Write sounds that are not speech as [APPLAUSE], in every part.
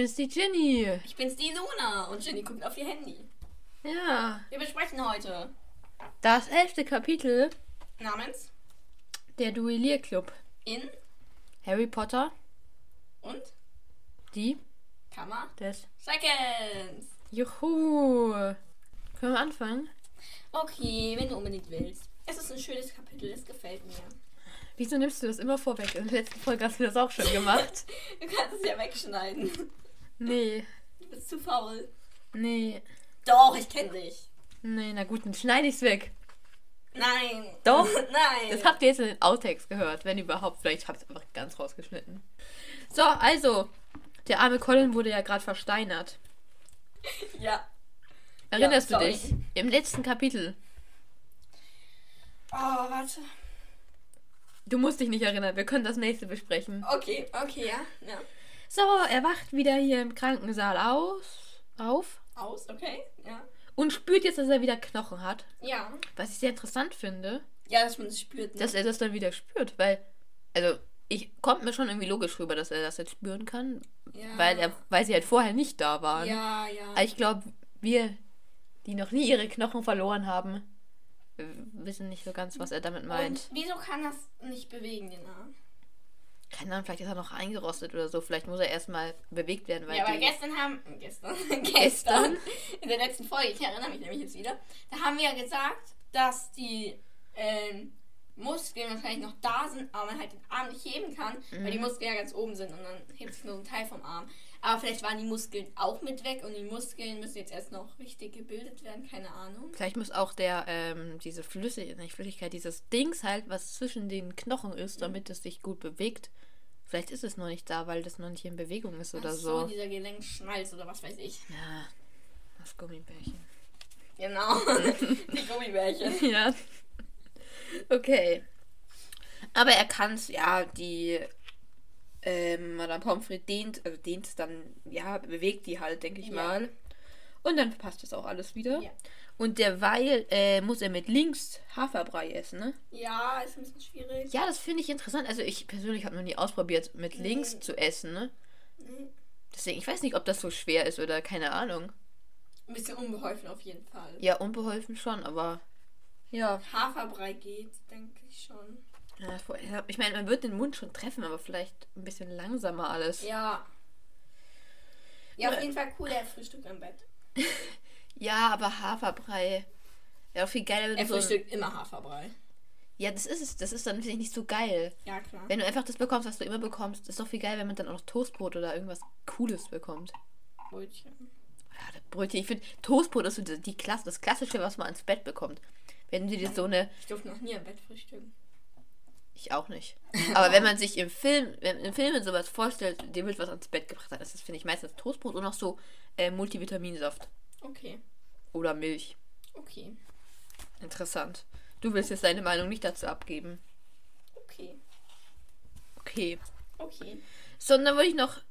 bin's die Ginny. Ich bin's die Luna und Ginny guckt auf ihr Handy. Ja. Wir besprechen heute Das elfte Kapitel namens der Duellierclub. in Harry Potter, und die Kammer des. Seconds. Juhu. Können wir anfangen? Okay, wenn du unbedingt willst. Es ist ein schönes Kapitel, es gefällt mir. Wieso nimmst du das immer vorweg? In der letzten Folge hast du das auch schon gemacht. [LAUGHS] Du kannst es ja wegschneiden. Nee. Du bist zu faul. Nee. Doch, ich kenne dich. Nee, na gut, dann schneide ich's weg. Nein. Doch. [LAUGHS] Nein. Das habt ihr jetzt in den Outtakes gehört, wenn überhaupt. Vielleicht habt ihr einfach ganz rausgeschnitten. So, also. Der arme Colin wurde ja gerade versteinert. [LAUGHS] ja. Erinnerst Ja, du dich? Im letzten Kapitel. Oh, warte. Du musst dich nicht erinnern, wir können das nächste besprechen. Okay, okay, ja. ja. So, er wacht wieder hier im Krankensaal aus, auf Aus, okay. Ja. und spürt jetzt, dass er wieder Knochen hat. Ja. Was ich sehr interessant finde, Ja, dass man es spürt. Ne? dass er das dann wieder spürt, weil, also, ich kommt mir schon irgendwie logisch rüber, dass er das jetzt spüren kann, ja. weil er, weil sie halt vorher nicht da waren. Ja, ja. Aber ich glaube, wir, die noch nie ihre Knochen verloren haben, wissen nicht so ganz, was er damit meint. Und wieso kann das nicht bewegen, den Arm? Keine Ahnung, vielleicht ist er noch eingerostet oder so. Vielleicht muss er erstmal bewegt werden, weil Ja, aber gestern haben. [LAUGHS] Gestern. gestern. In der letzten Folge, ich erinnere mich nämlich jetzt wieder. Da haben wir ja gesagt, dass die ähm, Muskeln wahrscheinlich noch da sind, aber man halt den Arm nicht heben kann, weil die Mhm. Muskeln ja ganz oben sind und dann hebt sich nur ein Teil vom Arm. Aber vielleicht waren die Muskeln auch mit weg und die Muskeln müssen jetzt erst noch richtig gebildet werden, keine Ahnung. Vielleicht muss auch der, ähm, diese Flüssigkeit, nicht Flüssigkeit, dieses Dings halt, was zwischen den Knochen ist, damit es sich gut bewegt. Vielleicht ist es noch nicht da, weil das noch nicht in Bewegung ist oder Ach so. dieser Gelenkschmalz oder was weiß ich. Ja, das Gummibärchen. Genau. [LAUGHS] die Gummibärchen. ja. Okay. Aber er kann es, ja, die ähm, Madame Pomfrey dehnt, also dehnt es dann, ja, bewegt die halt, denke ich Ja. mal. Und dann passt das auch alles wieder. Ja. Und derweil äh, muss er mit links Haferbrei essen, ne? Ja, ist ein bisschen schwierig. Ja, das finde ich interessant. Also ich persönlich habe noch nie ausprobiert, mit Nee. links zu essen, ne? Nee. Deswegen, ich weiß nicht, ob das so schwer ist oder keine Ahnung. Ein bisschen unbeholfen auf jeden Fall. Ja, unbeholfen schon, aber ja. Haferbrei geht, denke ich schon. Ja ich meine, man wird den Mund schon treffen, aber vielleicht ein bisschen langsamer alles. Ja. Ja, auf jeden Fall cool, der frühstückt am Bett. [LAUGHS] Ja, aber Haferbrei. Ja, viel geiler, Er so. frühstückt immer Haferbrei. Ja, das ist es. Das ist dann finde ich nicht so geil. Ja, klar. Wenn du einfach das bekommst, was du immer bekommst, ist doch viel geil, wenn man dann auch noch Toastbrot oder irgendwas Cooles bekommt. Brötchen. Ja, das Brötchen. Ich finde, Toastbrot ist so die, die Klasse, das Klassische, was man ans Bett bekommt. Wenn du dir so eine. Ich durfte noch nie am Bett frühstücken. Ich auch nicht. Aber wenn man sich im Film, wenn im Filmen sowas vorstellt, dem wird was ans Bett gebracht, dann ist das, finde ich, meistens Toastbrot und noch so äh, Multivitaminsaft. Okay. Oder Milch. Okay. Interessant. Du willst jetzt deine Meinung nicht dazu abgeben. Okay. Okay. Okay. So, und dann wollte ich noch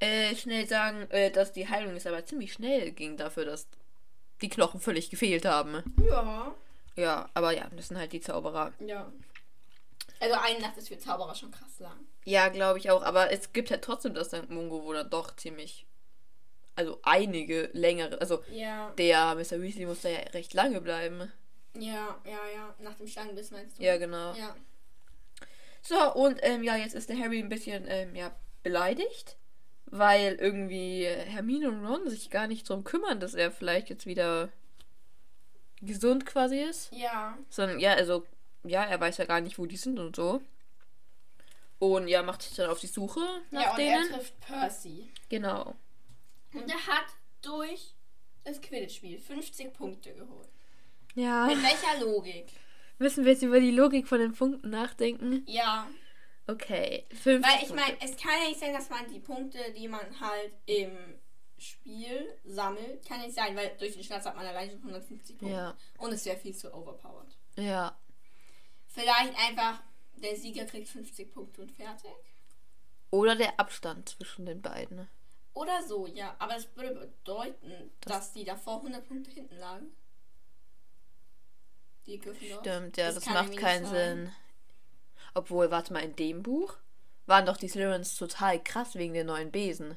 äh, schnell sagen, äh, dass die Heilung jetzt aber ziemlich schnell ging dafür, dass die Knochen völlig gefehlt haben. Ja. Ja, aber ja, das sind halt die Zauberer. Ja. Also eine Nacht ist für Zauberer schon krass lang. Ja, glaube ich auch. Aber es gibt halt trotzdem das St. Mungo, wo dann doch ziemlich. Also einige längere. Also Ja. der Mr. Weasley muss da ja recht lange bleiben. Ja, ja, ja. Nach dem Schlangenbiss meinst du? Ja, genau. Ja. So, und ähm, ja, jetzt ist der Harry ein bisschen ähm, ja, beleidigt. Weil irgendwie Hermine und Ron sich gar nicht drum kümmern, dass er vielleicht jetzt wieder gesund quasi ist. Ja. Sondern ja, also, ja, er weiß ja gar nicht, wo die sind und so. Und ja, macht sich dann auf die Suche nach ja, und denen. er trifft Percy. Genau. Und er hat durch das Quidditch-Spiel 50 Punkte geholt. Ja. Mit welcher Logik? Müssen wir jetzt über die Logik von den Punkten nachdenken? Ja, Okay. 50 weil ich meine, es kann ja nicht sein, dass man die Punkte, die man halt im Spiel sammelt, kann nicht sein, weil durch den Schnatz hat man allein schon 150 Punkte. Ja. Und es wäre viel zu overpowered. Ja. Vielleicht einfach, der Sieger kriegt 50 Punkte und fertig. Oder der Abstand zwischen den beiden. Oder so, ja. Aber es würde bedeuten, Das- dass die davor 100 Punkte hinten lagen. Die Gryffindors. Stimmt, ja, Das das, macht keinen. Sinn. Obwohl, warte mal, in dem Buch waren doch die Slytherins total krass wegen den neuen Besen.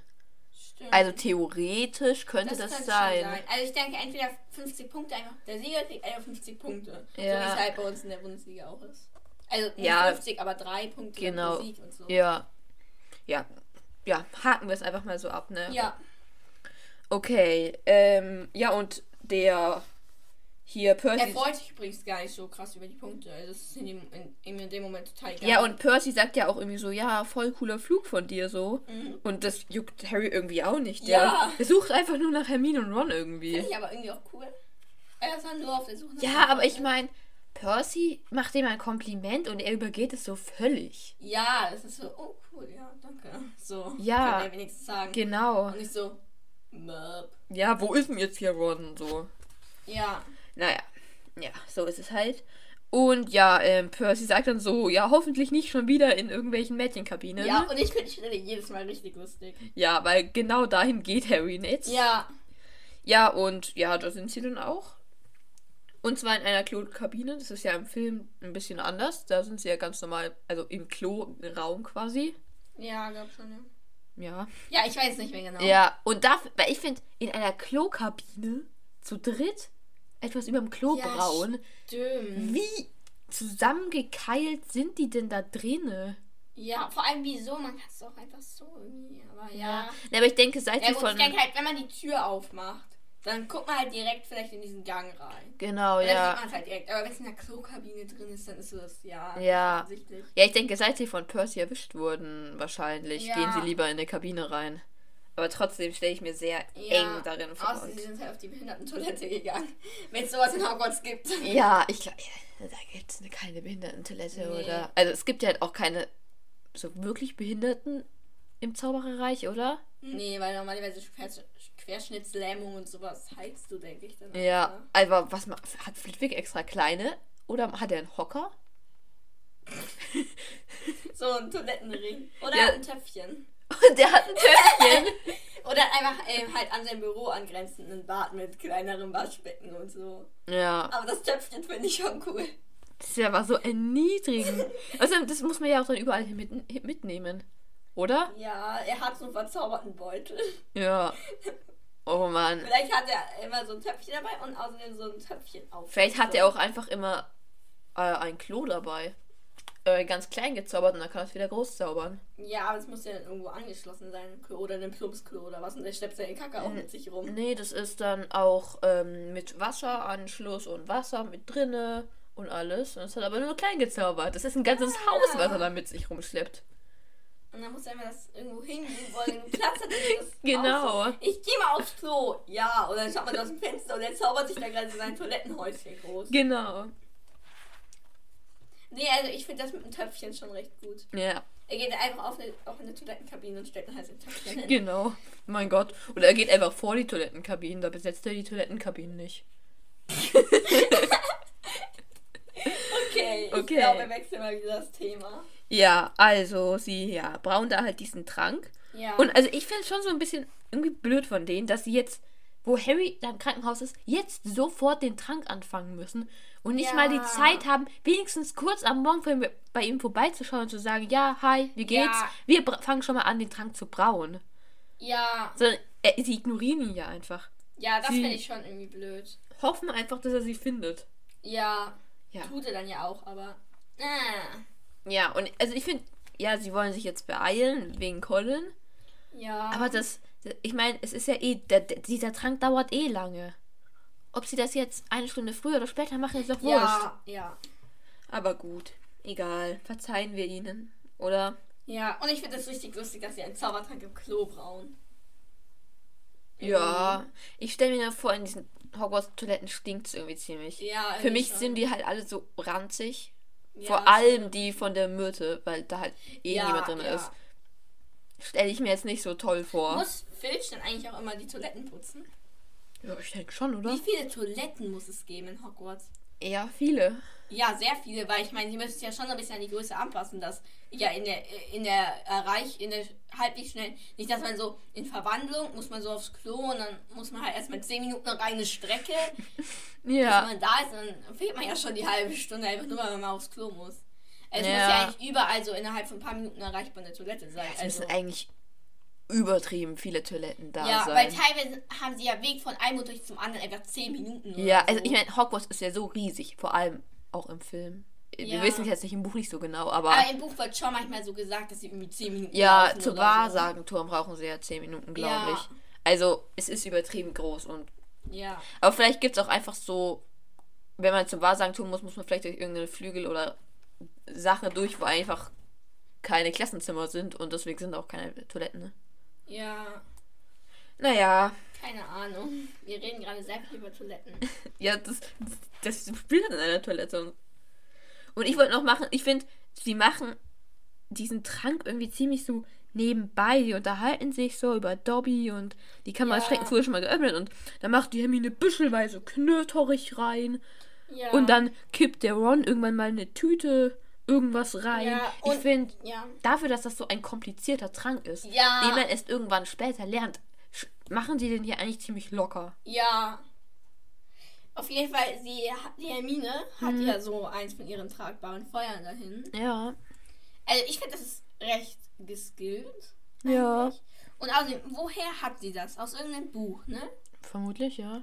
Stimmt. Also theoretisch könnte das, könnte schon sein. Also ich denke entweder 50 Punkte einfach. Der Sieger kriegt einfach 50 Punkte. So wie Ja. es halt bei uns in der Bundesliga auch ist. Also nicht Ja. 50, aber 3 Punkte Genau. Sieg und so. Ja. Ja. Ja, haken wir es einfach mal so ab, ne? Ja. Okay. Ähm, ja, und der hier Percy. Er freut sich übrigens gar nicht so krass über die Punkte. Also das ist in dem, in, ihm in dem Moment total egal. Ja, und Percy sagt ja auch irgendwie so, ja, voll cooler Flug von dir so. Mhm. Und das juckt Harry irgendwie auch nicht. Der, Ja. der sucht einfach nur nach Hermine und Ron irgendwie. Finde ich aber irgendwie auch cool. Er ist dann nur auf der Suche nach Ja, seinen aber ich meine, Percy macht ihm ein Kompliment und er übergeht es so völlig. Ja, das ist so, oh cool, ja, danke. So. Ja. Kann er wenigstens sagen. Genau. Und nicht so, Möp. Ja, wo ist denn jetzt hier Ron? So. Ja. Naja, ja, so ist es halt. Und ja, ähm, Percy sagt dann so, ja, hoffentlich nicht schon wieder in irgendwelchen Mädchenkabinen. Ja, und ich finde die Stelle jedes Mal richtig lustig. Ja, weil genau dahin geht Harry nicht. Ja. Ja, und ja, da sind sie dann auch. Und zwar in einer Klo-Kabine. Das ist ja im Film ein bisschen anders. Da sind sie ja ganz normal, also im Klo-Raum quasi. Ja, glaub schon, ja. Ja. Ja, ich weiß nicht mehr genau. Ja, und dafür, weil ich finde, in einer Klo-Kabine zu dritt etwas über dem Klo Ja, brauen. Stimmt. Wie zusammengekeilt sind die denn da drinne? Ja, vor allem wieso? Man kann es doch einfach so irgendwie. Aber ja. Ne, aber ich denke, seit Ja, sie von. ich denke halt, wenn man die Tür aufmacht, dann guckt man halt direkt vielleicht in diesen Gang rein. Genau, dann ja. sieht man es halt direkt. Aber wenn es in der Klokabine drin ist, dann ist das ja. Ja. Ja, ich denke, seit sie von Percy erwischt wurden, wahrscheinlich, Ja. gehen sie lieber in eine Kabine rein. Aber trotzdem stelle ich mir sehr Ja. eng darin vor. Außer sie sind halt auf die Behindertentoilette gegangen. Wenn es sowas in Hogwarts gibt. Ja, ich glaube, da gibt es keine Behindertentoilette, Nee. oder? Also es gibt ja halt auch keine so wirklich Behinderten im Zaubererreich, oder? Nee, weil normalerweise Quersch Querschnittslähmung und sowas heilst du, denke ich. Dann auch, Ja, ne? aber was hat Flitwick extra kleine? Oder hat er einen Hocker? So ein Toilettenring. Oder Ja. ein Töpfchen. Und der hat ein Töpfchen. [LAUGHS] Oder einfach ähm, halt an sein Büro angrenzenden Bad mit kleinerem Waschbecken und so. ja, Aber das Töpfchen finde ich schon cool. das ist ja aber so erniedrigend. [LAUGHS] Also das muss man ja auch dann überall mit, mitnehmen. Oder? Ja, er hat so einen verzauberten Beutel. Ja. [LAUGHS] Oh Mann. Vielleicht hat er immer so ein Töpfchen dabei und außerdem so ein Töpfchen auf. Vielleicht hat er auch einfach immer äh, ein Klo dabei. Äh, ganz klein gezaubert und dann kann er es wieder groß zaubern. Ja, aber es muss ja irgendwo angeschlossen sein. Oder ein Plumpsklo oder was. Und der schleppt seine Kacke auch mit sich rum. Nee, das ist dann auch ähm, mit Wasseranschluss und Wasser mit drinne und alles. Und das hat aber nur klein gezaubert. Das ist ein ganzes Ah. Haus, was er da mit sich rumschleppt. Und dann muss er immer das irgendwo hingehen, wo er genug Platz hat. das Genau. so- Ich gehe mal aufs Klo. Ja, und dann schaut man aus dem Fenster und er zaubert sich da gerade sein Toilettenhäuschen groß. Genau. Nee, also ich finde das mit dem Töpfchen schon recht gut. Ja, Er geht einfach auf eine, auf eine Toilettenkabine und stellt dann halt sein Töpfchen hin. genau. Mein Gott. Oder er geht einfach vor die Toilettenkabinen, da besetzt er die Toilettenkabinen nicht. Okay, ich Okay. glaube, wir wechseln mal wieder das Thema. Ja, also sie ja, brauen da halt diesen Trank. Ja. Und also ich finde es schon so ein bisschen irgendwie blöd von denen, dass sie jetzt, wo Harry da im Krankenhaus ist, jetzt sofort den Trank anfangen müssen und nicht Ja. mal die Zeit haben, wenigstens kurz am Morgen bei, bei ihm vorbeizuschauen und zu sagen, ja, hi, wie geht's? Ja. Wir fangen schon mal an, den Trank zu brauen. ja, Sondern äh, sie ignorieren ihn ja einfach. ja, das finde ich schon irgendwie blöd. Hoffen einfach, dass er sie findet. Ja, Ja. tut er dann ja auch, aber. Ah, Ja, und also ich finde, ja, sie wollen sich jetzt beeilen wegen Colin. ja. Aber das, ich meine, es ist ja eh, der, dieser Trank dauert eh lange. Ob sie das jetzt eine Stunde früher oder später machen, ist doch wurscht. ja, ja. Aber gut, egal, verzeihen wir ihnen. Oder? Ja, und ich finde es richtig lustig, dass sie einen Zaubertrank im Klo brauen. Ja, ich stelle mir vor, in diesen Hogwarts-Toiletten stinkt es irgendwie ziemlich. Ja, Für mich schon. sind die halt alle so ranzig. Ja, Vor allem stimmt. die von der Myrte, weil da halt eh Ja, niemand drin ja. ist. Stelle ich mir jetzt nicht so toll vor. Muss Filch dann eigentlich auch immer die Toiletten putzen? ja, ich denke schon, oder? Wie viele Toiletten muss es geben in Hogwarts? Eher viele. Ja, sehr viele, weil ich meine, sie müssen es ja schon ein bisschen an die Größe anpassen, dass ja in der in der Erreich, in der halbwegs schnell, nicht dass man so in Verwandlung muss man so aufs Klo und dann muss man halt erstmal 10 Minuten noch eine Strecke, [LAUGHS] Ja. man da ist, dann fehlt man ja schon die halbe Stunde, einfach nur, weil man mal aufs Klo muss. Es muss Ja. ja eigentlich überall so innerhalb von ein paar Minuten erreichbar eine Toilette sein. Es Also, müssen eigentlich übertrieben viele Toiletten da ja, sein. weil teilweise haben sie ja Weg von einem Unterricht zum anderen einfach 10 Minuten. Ja, so. also ich meine, Hogwarts ist ja so riesig, vor allem auch im Film. Wir Ja. wissen es jetzt nicht im Buch nicht so genau, aber, Aber im Buch wird schon manchmal so gesagt, dass sie irgendwie 10 Minuten ja, oder Wahrsagenturm brauchen sie ja 10 Minuten, glaube Ja. ich. Also, es ist übertrieben groß und. So. Ja. Aber vielleicht gibt es auch einfach so, wenn man zum Wahrsagenturm muss, muss man vielleicht durch irgendeine Flügel oder Sache durch, wo einfach keine Klassenzimmer sind und deswegen sind auch keine Toiletten. Ne? Ja. Naja, Keine Ahnung. Wir reden gerade sehr viel über Toiletten. [LAUGHS] Ja, das, das, das spielt halt in einer Toilette. Und ich wollte noch machen, ich finde, sie machen diesen Trank irgendwie ziemlich so nebenbei. Die unterhalten sich so über Dobby und die Kamera Ja. ist früher schon mal geöffnet und dann macht die Hermine büschelweise knöterig rein Ja. und dann kippt der Ron irgendwann mal eine Tüte irgendwas rein. Ja, ich finde, Ja. dafür, dass das so ein komplizierter Trank ist, Ja. den man erst irgendwann später lernt, machen die den hier eigentlich ziemlich locker. Ja. Auf jeden Fall, sie, die Hermine hat Mhm. ja so eins von ihren tragbaren Feuern dahin. Ja. Also ich finde, das ist recht geskillt. Ja. Und außerdem, woher hat sie das? Aus irgendeinem Buch, ne? Vermutlich, ja.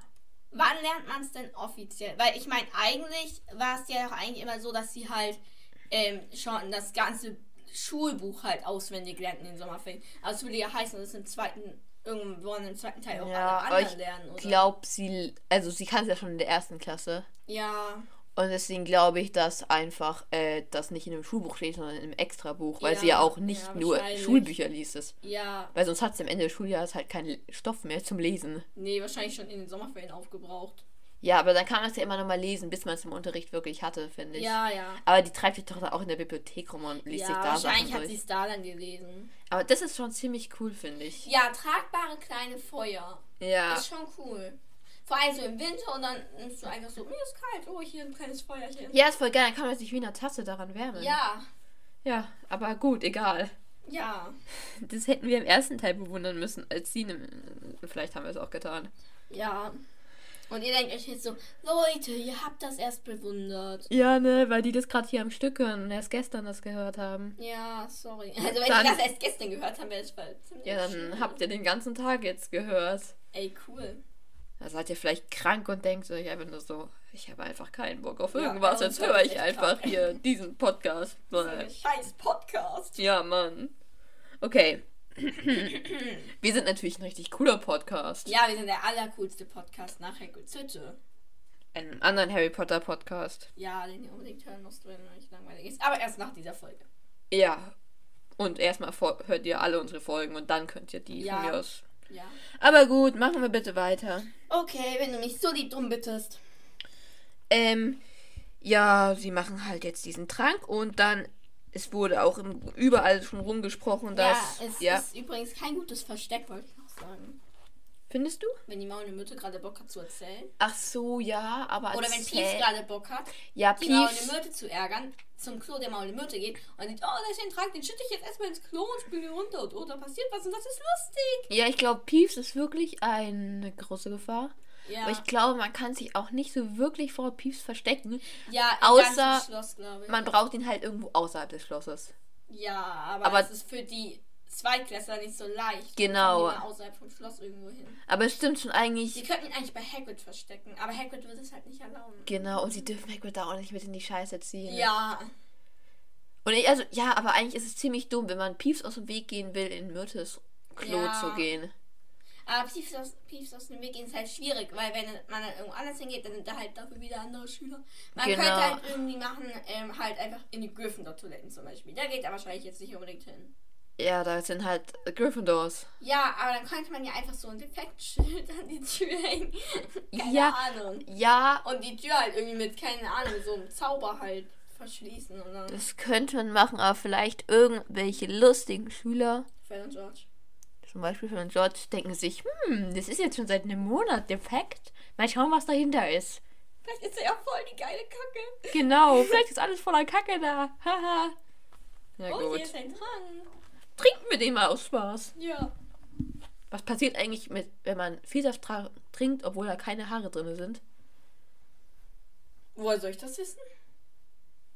Wann lernt man es denn offiziell? Weil ich meine, eigentlich war es ja auch eigentlich immer so, dass sie halt ähm, schon das ganze Schulbuch halt auswendig lernt in den Sommerferien. Also es würde ja heißen, dass es im zweiten, irgendwann im zweiten Teil auch Ja, alle anderen ich lernen, oder? glaube, sie, also sie kann es ja schon in der ersten Klasse. Ja, Und deswegen glaube ich, dass einfach äh, das nicht in einem Schulbuch steht, sondern in einem Extrabuch, weil sie ja Ja, auch nicht ja, nur. Schulbücher liest. Es. ja. Weil sonst hat es am Ende des Schuljahres halt keinen Stoff mehr zum Lesen. Nee, wahrscheinlich schon in den Sommerferien aufgebraucht. Ja, aber dann kann man es ja immer noch mal lesen, bis man es im Unterricht wirklich hatte, finde ich. Ja, ja. Aber die treibt sich doch da auch in der Bibliothek rum und liest ja, sich da Sachen wahrscheinlich hat sie es da dann gelesen. Aber das ist schon ziemlich cool, finde ich. Ja, tragbare kleine Feuer. Ja. Ist schon cool. Vor allem so im Winter und dann nimmst du einfach so, mir ist kalt, oh, hier ein kleines Feuerchen. Ja, ist voll geil. Dann kann man sich wie in einer Tasse daran wärmen. Ja, Ja, aber gut, egal. ja. Das hätten wir im ersten Teil bewundern müssen, als sie. ne- Vielleicht haben wir es auch getan. Ja. Und ihr denkt euch jetzt so, Leute, ihr habt das erst bewundert. Ja, ne, weil die das gerade hier am Stück hören und erst gestern das gehört haben. Ja, sorry. [LAUGHS] Also wenn Dann- ihr das erst gestern gehört haben, wäre es ziemlich Ja, dann schlimm. habt ihr den ganzen Tag jetzt gehört. Ey, cool. Da seid ihr vielleicht krank und denkt euch einfach nur so, ich habe einfach keinen Bock auf Ja, irgendwas, bei uns jetzt höre ich einfach krank. hier diesen Podcast. Scheiß Podcast. Ja, Mann. Okay. [CLEARS THROAT] Wir sind natürlich ein richtig cooler Podcast. Ja, wir sind der allercoolste Podcast nach Hagrid's Hütte. Einen anderen Harry Potter Podcast. Ja, den ihr unbedingt hören müsst, wenn euch langweilig ist. Aber erst nach dieser Folge. Ja. Und erstmal hört ihr alle unsere Folgen und dann könnt ihr die Ja. von mir aus. Ja. Aber gut, machen wir bitte weiter. Okay, wenn du mich so lieb drum bittest. Ähm, ja, sie machen halt jetzt diesen Trank und dann, es wurde auch im, überall schon rumgesprochen, dass. ja, es ja. ist übrigens kein gutes Versteck, wollte ich noch sagen. Findest du? Wenn die maulende Mütte gerade Bock hat zu erzählen. Ach so, ja, aber. Oder wenn erzähl- Piefs gerade Bock hat, Ja, die maulende Piefs. Myrte zu ärgern, zum Klo der maulende Myrte geht und sieht, oh, da ist ein Trank, den schütte ich jetzt erstmal ins Klo und spüle runter und oh, da passiert was und das ist lustig. Ja, ich glaube, Piefs ist wirklich eine große Gefahr. Ja, Aber ich glaube, man kann sich auch nicht so wirklich vor Piefs verstecken. ja außer Schloss, glaube ich. Man braucht ihn halt irgendwo außerhalb des Schlosses. ja, aber, aber- es ist für die Zweitklässler nicht so leicht. Genau. Außerhalb vom Schloss irgendwo hin. Aber es stimmt schon Sie eigentlich. könnten ihn eigentlich bei Hagrid verstecken, aber Hagrid wird es halt nicht erlauben. Genau, und sie dürfen Hagrid da auch nicht mit in die Scheiße ziehen. Ja, Und ich, also, ja, aber eigentlich ist es ziemlich dumm, wenn man Piefs aus dem Weg gehen will, in Myrtes Klo Ja. zu gehen. Aber Piefs aus dem Weg gehen ist halt schwierig, weil wenn man dann irgendwo anders hingeht, dann sind da halt dafür wieder andere Schüler. Man Genau. könnte halt irgendwie machen, ähm, halt einfach in die Gryffindor-Toiletten zum Beispiel. Da geht er wahrscheinlich jetzt nicht unbedingt hin. Ja, da sind halt Gryffindors. Ja, aber dann könnte man ja einfach so ein Defektschild [LAUGHS] an die Tür hängen. keine Ja. Ahnung. Ja, Und die Tür halt irgendwie mit, keine Ahnung, so einem Zauber halt verschließen dann das könnte man machen, aber vielleicht irgendwelche lustigen Schüler, Fred und George. Zum Beispiel von George, denken sich, hm, das ist jetzt schon seit einem Monat defekt. Mal schauen, was dahinter ist. Vielleicht ist er ja voll die geile Kacke. Genau, [LAUGHS] vielleicht ist alles voller Kacke da. Haha. ja oh, gut. hier ist ein Trank. Trinken wir den mal aus Spaß. Ja. Was passiert eigentlich, mit, wenn man Viehsaft trinkt, obwohl da keine Haare drin sind? Woher soll ich das wissen?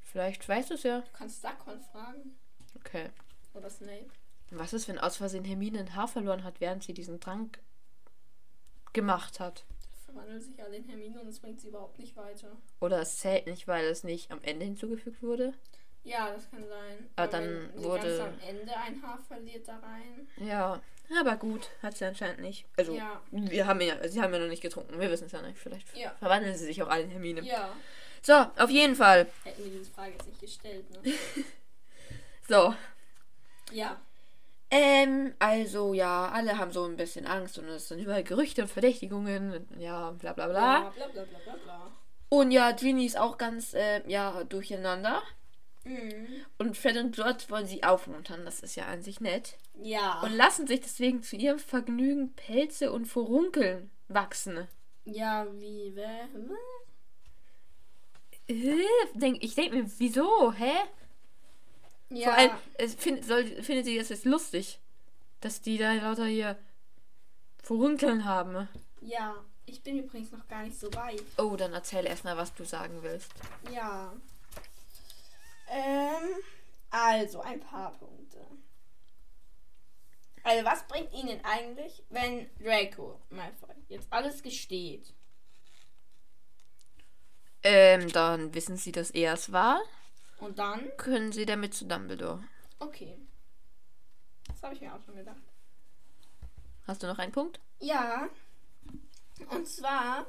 Vielleicht weißt du es ja. Du kannst Duckhorn fragen. Okay. Oder Snape. Was ist, wenn aus Versehen Hermine ein Haar verloren hat, während sie diesen Trank gemacht hat? Verwandelt sich alle in Hermine und es bringt sie überhaupt nicht weiter. Oder es zählt nicht, weil es nicht am Ende hinzugefügt wurde? Ja, das kann sein. Aber Aber dann wurde- ganz am Ende ein Haar verliert da rein. Ja, aber gut, hat sie anscheinend nicht. Also, Ja. wir haben ja, sie haben ja noch nicht getrunken. Wir wissen es ja nicht. Vielleicht Ja. verwandeln sie sich auch alle in Hermine. Ja, So, auf jeden Fall. hätten wir diese Frage jetzt nicht gestellt, ne? [LAUGHS] So. ja. Ähm, also ja, alle haben so ein bisschen Angst und es sind überall Gerüchte und Verdächtigungen. Ja, bla bla bla. Ja, bla bla bla bla bla. Und ja, Ginny ist auch ganz, äh, ja, durcheinander. Mhm. Und Fred und George wollen sie aufmuntern. Das ist ja an sich nett. Ja. Und lassen sich deswegen zu ihrem Vergnügen Pelze und Furunkeln wachsen. ja, wie, wer? Hm? Denk, ich denke mir, wieso? Hä? Ja. Vor allem, es find, soll, findet sie das jetzt lustig, dass die da lauter hier Furunkeln haben. ja. Ich bin übrigens noch gar nicht so weit. Oh, dann erzähl erstmal, was du sagen willst. Ja. Ähm, also ein paar Punkte. Also was bringt Ihnen eigentlich, wenn Draco Malfoy jetzt alles gesteht? Ähm, dann wissen sie, dass er es war. Und dann? Können sie damit zu Dumbledore. Okay. Das habe ich mir auch schon gedacht. Hast du noch einen Punkt? Ja. Und zwar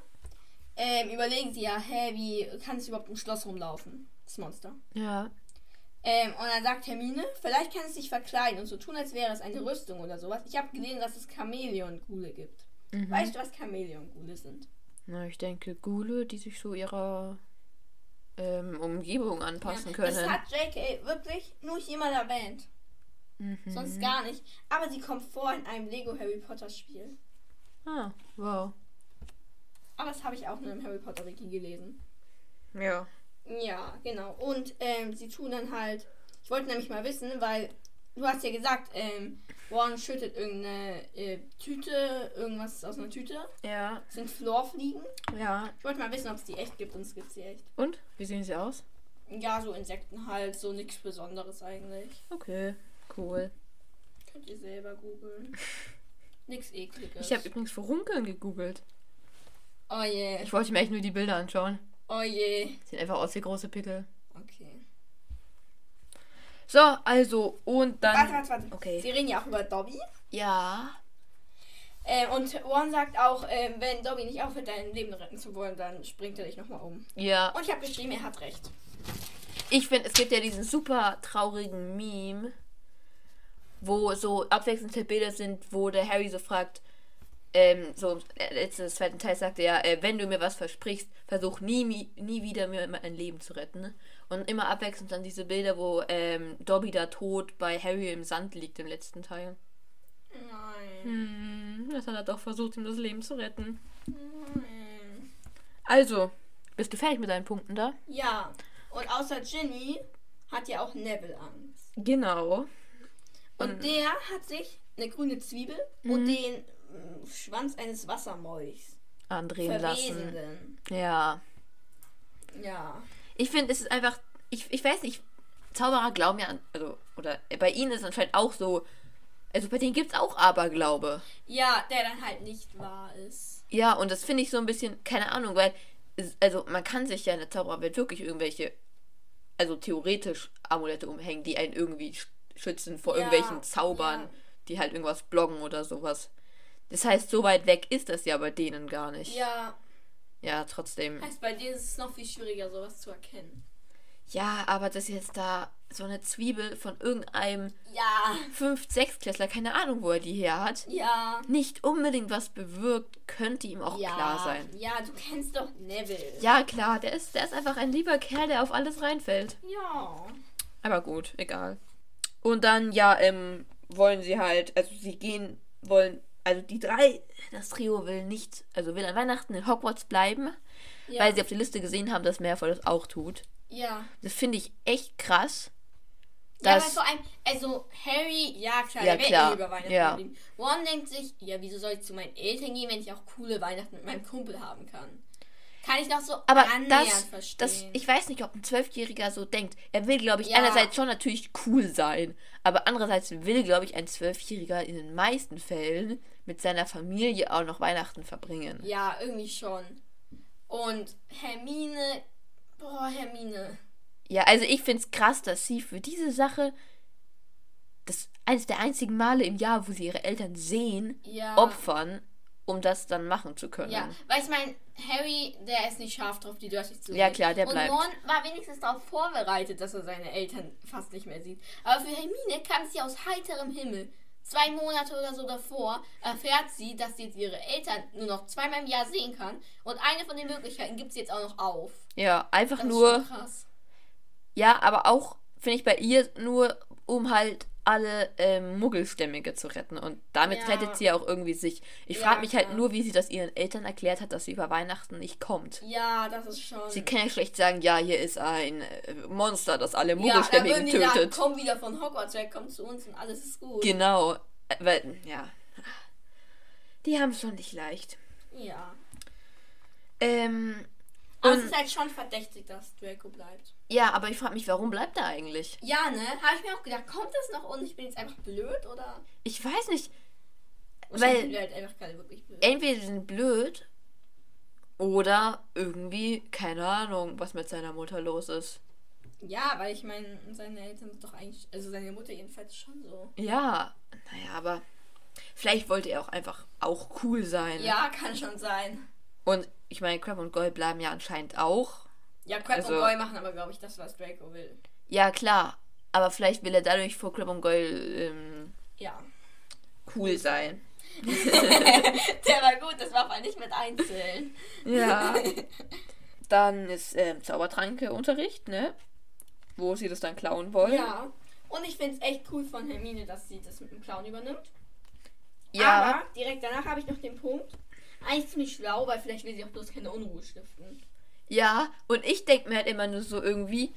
ähm, überlegen sie ja, hä, wie kann es überhaupt im Schloss rumlaufen? Das Monster. Ja. Ähm, und dann sagt Hermine, vielleicht kann es sich verkleiden und so tun, als wäre es eine Rüstung oder sowas. Ich habe gelesen, dass es Chamäleon-Gule gibt. Mhm. Weißt du, was Chamäleon-Gule sind? Na, ich denke, Gule, die sich so ihrer ähm, Umgebung anpassen Ja, können. Das hat J.K. wirklich nur jemand erwähnt. Mhm. Sonst gar nicht. Aber sie kommt vor in einem Lego Harry Potter Spiel. Ah, wow. Aber das habe ich auch nur im Harry Potter Wiki gelesen. Ja. Ja, genau. Und ähm, sie tun dann halt. Ich wollte nämlich mal wissen, weil du hast ja gesagt, ähm, Ron schüttet irgendeine äh, Tüte, irgendwas aus einer Tüte. Ja. Das sind Florfliegen. Ja. Ich wollte mal wissen, ob es die echt gibt und es gibt sie echt. Und? Wie sehen sie aus? Ja, so Insekten halt, so nichts Besonderes eigentlich. Okay, cool. Könnt ihr selber googeln. [LAUGHS] Nix ekliges. Ich habe übrigens Furunkeln gegoogelt. Oh je. Ich wollte mir echt nur die Bilder anschauen. Oh je. Sieht einfach aus wie große Pickel. Okay. So, also, und dann. Warte, warte, warte. Okay. Sie reden ja auch über Dobby. Ja. Ähm, und Ron sagt auch, ähm, wenn Dobby nicht aufhört, dein Leben retten zu wollen, dann springt er dich nochmal um. Ja. Und ich habe geschrieben, er hat recht. Ich finde, es gibt ja diesen super traurigen Meme, wo so abwechselnde Bilder sind, wo der Harry so fragt, ähm, so äh, letzten zweiten Teil sagte er, äh, wenn du mir was versprichst, versuch nie, nie wieder mir mein Leben zu retten. Und immer abwechselnd dann diese Bilder, wo ähm, Dobby da tot bei Harry im Sand liegt im letzten Teil. Nein. Hm, das hat er doch versucht, ihm das Leben zu retten. Nein. Also, bist du fertig mit deinen Punkten da? Ja. Und außer Ginny hat ja auch Neville Angst. Genau. Und Und- der hat sich eine grüne Zwiebel und den Schwanz eines Wassermolchs Andrehen lassen. Ja. Ja. Ich finde, es ist einfach, ich, ich weiß nicht, Zauberer glauben ja an, also, oder bei ihnen ist es anscheinend auch so, also bei denen gibt es auch Aberglaube. Ja, der dann halt nicht wahr ist. Ja, und das finde ich so ein bisschen, keine Ahnung, weil, also man kann sich ja in der Zaubererwelt wirklich irgendwelche, also theoretisch Amulette umhängen, die einen irgendwie sch- schützen vor Ja, irgendwelchen Zaubern, ja. die halt irgendwas bloggen oder sowas. Das heißt, so weit weg ist das ja bei denen gar nicht. Ja, Ja, trotzdem. heißt bei denen ist es noch viel schwieriger, sowas zu erkennen. Ja, aber dass jetzt da so eine Zwiebel von irgendeinem Ja, 5-, 6 Klässler, keine Ahnung, wo er die her hat, ja. nicht unbedingt was bewirkt, könnte ihm auch ja, klar sein. Ja, du kennst doch Neville. Ja, klar, der ist, der ist einfach ein lieber Kerl, der auf alles reinfällt. Ja. Aber gut, egal. Und dann, ja, ähm, wollen sie halt, also sie gehen, wollen, also die drei, das Trio will nicht, also will an Weihnachten in Hogwarts bleiben, Ja. weil sie auf der Liste gesehen haben, dass Malfoy das auch tut. ja. Das finde ich echt krass. Ja, aber Dass, vor allem, also Harry, ja klar, Ja, der klar, eh über Weihnachten ja. geblieben. Ron denkt sich, ja, wieso soll ich zu meinen Eltern gehen, wenn ich auch coole Weihnachten mit meinem Kumpel haben kann? Kann ich noch so Aber annähernd das, verstehen. das, ich weiß nicht, ob ein Zwölfjähriger so denkt. Er will, glaube ich, Ja. einerseits schon natürlich cool sein, aber andererseits will, glaube ich, ein Zwölfjähriger in den meisten Fällen mit seiner Familie auch noch Weihnachten verbringen. ja, irgendwie schon. Und Hermine, boah, Hermine. Ja, also ich finde es krass, dass sie für diese Sache das eines der einzigen Male im Jahr, wo sie ihre Eltern sehen, Ja. opfern, um das dann machen zu können. Ja, weil ich meine, Harry, der ist nicht scharf drauf, die Dursleys zu Ja, sehen. klar, der Und bleibt. Ron war wenigstens darauf vorbereitet, dass er seine Eltern fast nicht mehr sieht. Aber für Hermine kam sie aus heiterem Himmel. Zwei Monate oder so davor erfährt sie, dass sie jetzt ihre Eltern nur noch zweimal im Jahr sehen kann. Und eine von den Möglichkeiten gibt sie jetzt auch noch auf. Ja, einfach Das nur. krass. Ja, aber auch, finde ich, bei ihr nur, um halt alle ähm, Muggelstämmige zu retten. Und damit Ja. rettet sie ja auch irgendwie sich. Ich Ja, frage mich halt nur, wie sie das ihren Eltern erklärt hat, dass sie über Weihnachten nicht kommt. Ja, das ist schon. Sie kann ja schlecht sagen, ja, hier ist ein äh, Monster, das alle ja, Muggelstämmigen würden die sagen, tötet. komm wieder von Hogwarts weg, komm zu uns und alles ist gut. Genau. Äh, Weil, ja. Die haben es schon nicht leicht. ja. Ähm, Aber es ist halt schon verdächtig, dass Draco bleibt. ja, aber ich frage mich, warum bleibt er eigentlich? Ja, ne? Habe ich mir auch gedacht, kommt das noch und ich bin jetzt einfach blöd oder? Ich weiß nicht. Weil- sind halt einfach gerade wirklich blöd. Entweder sind blöd oder irgendwie, keine Ahnung, was mit seiner Mutter los ist. Ja, weil ich meine, seine Eltern sind doch eigentlich, also seine Mutter jedenfalls schon so. Ja, naja, aber vielleicht wollte er auch einfach auch cool sein. Ja, kann schon sein. Und ich meine, Crab und Goyle bleiben ja anscheinend auch. Ja, Crab Also- und Goy machen aber, glaube ich, das, was Draco will. Ja, klar. Aber vielleicht will er dadurch vor Crab und Goyle ähm, Ja. cool sein. [LAUGHS] Der war gut, das war aber nicht mit einzeln. Ja. [LAUGHS] Dann ist ähm, Zaubertranke-Unterricht, ne? Wo sie das dann klauen wollen. Ja. Und ich finde es echt cool von Hermine, dass sie das mit dem Clown übernimmt. Ja. Aber direkt danach habe ich noch den Punkt. Eigentlich ziemlich schlau, weil vielleicht will sie auch bloß keine Unruhe stiften. Ja, und ich denke mir halt immer nur so irgendwie,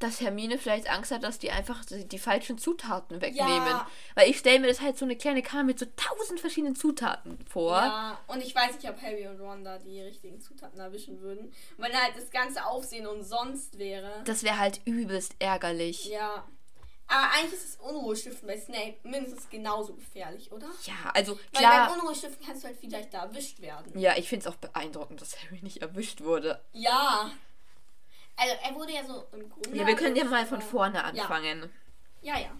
dass Hermine vielleicht Angst hat, dass die einfach die, die falschen Zutaten wegnehmen. Ja. Weil ich stelle mir das halt so eine kleine Karte mit so tausend verschiedenen Zutaten vor. Ja, und ich weiß nicht, ob Harry und Ron da die richtigen Zutaten erwischen würden. Und wenn halt das ganze Aufsehen umsonst wäre. Das wäre halt übelst ärgerlich. Ja. Aber eigentlich ist das Unruhestiften bei Snape mindestens genauso gefährlich, oder? Ja, also Weil klar. beim Unruhestiften kannst du halt vielleicht da erwischt werden. Ja, ich finde es auch beeindruckend, dass Harry nicht erwischt wurde. Ja. Also er wurde ja so im Grunde. Ja, wir können ja mal von vorne anfangen. Ja, ja.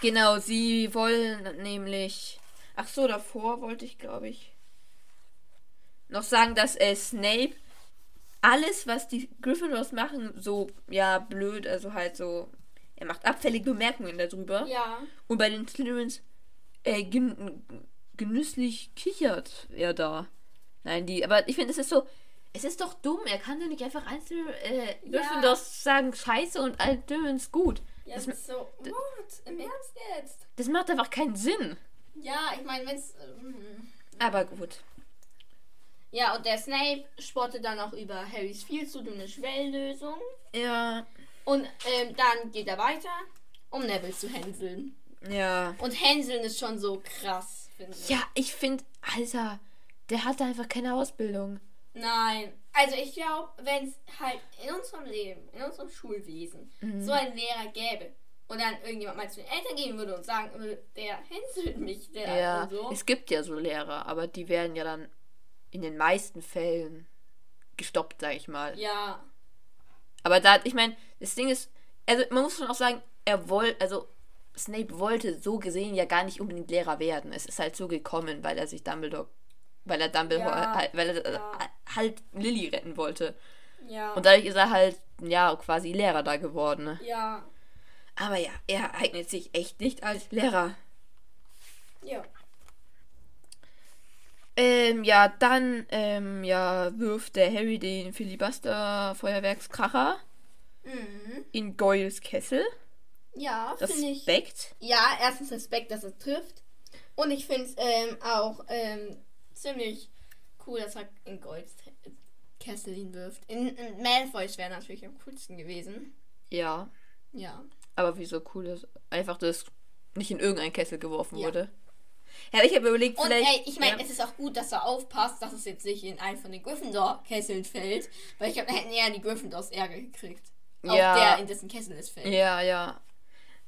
Genau, sie wollen nämlich. Ach so, davor wollte ich, glaube ich, noch sagen, dass äh, Snape alles, was die Gryffindors machen, so ja blöd, also halt so. Er macht abfällige Bemerkungen darüber. Ja. Und bei den Slytherins äh, gen genüsslich kichert er da. Nein, die. Aber ich finde, es ist so. Es ist doch dumm. Er kann doch nicht einfach einzelne äh, Ja. Gryffindors sagen Scheiße und Altdöns gut. Ja, Das das ist so. What? Im Ernst jetzt? Das macht einfach keinen Sinn. Ja, ich meine, wenn's. ähm, Aber gut. Ja, und der Snape spottet dann auch über Harrys viel zu dünne Schwelllösung. Ja. Und ähm, dann geht er weiter, um Neville zu hänseln. Ja. Und hänseln ist schon so krass, finde ich. Ja, ich finde, Alter, der hatte einfach keine Ausbildung. Nein. Also ich glaube, wenn es halt in unserem Leben, in unserem Schulwesen, Mhm. so einen Lehrer gäbe und dann irgendjemand mal zu den Eltern gehen würde und sagen würde, der hänselt mich, der Ja, und so. es gibt ja so Lehrer, aber die werden ja dann in den meisten Fällen gestoppt, sag ich mal. Ja. Aber da, ich meine, das Ding ist, also man muss schon auch sagen, er wollte, also Snape wollte so gesehen ja gar nicht unbedingt Lehrer werden. Es ist halt so gekommen, weil er sich Dumbledore, weil er Dumbledore, Ja, halt, weil er äh, ja. halt Lilly retten wollte. Ja. Und dadurch ist er halt, ja, quasi Lehrer da geworden. ne? ja. Aber ja, er eignet sich echt nicht als Lehrer. Ja. Ähm, ja, dann, ähm, ja, wirft der Harry den Filibuster-Feuerwerkskracher Mhm. in Goyles Kessel. Ja, finde ich. Respekt. Ja, erstens Respekt, dass er trifft. Und ich finde es ähm, auch ähm, ziemlich cool, dass er in Golds Kessel ihn wirft. In, in Malfoys wäre natürlich am coolsten gewesen. Ja, Ja. aber wieso cool ist einfach, dass nicht in irgendein Kessel geworfen Ja. wurde. Ja, ich habe überlegt, Und vielleicht. ey, ich meine, ja. es ist auch gut, dass er aufpasst, dass es jetzt nicht in einen von den Gryffindor-Kesseln fällt. Weil ich glaube, da hätten eher die Gryffindors Ärger gekriegt. Auch Ja. der, in dessen Kessel es fällt. Ja, ja.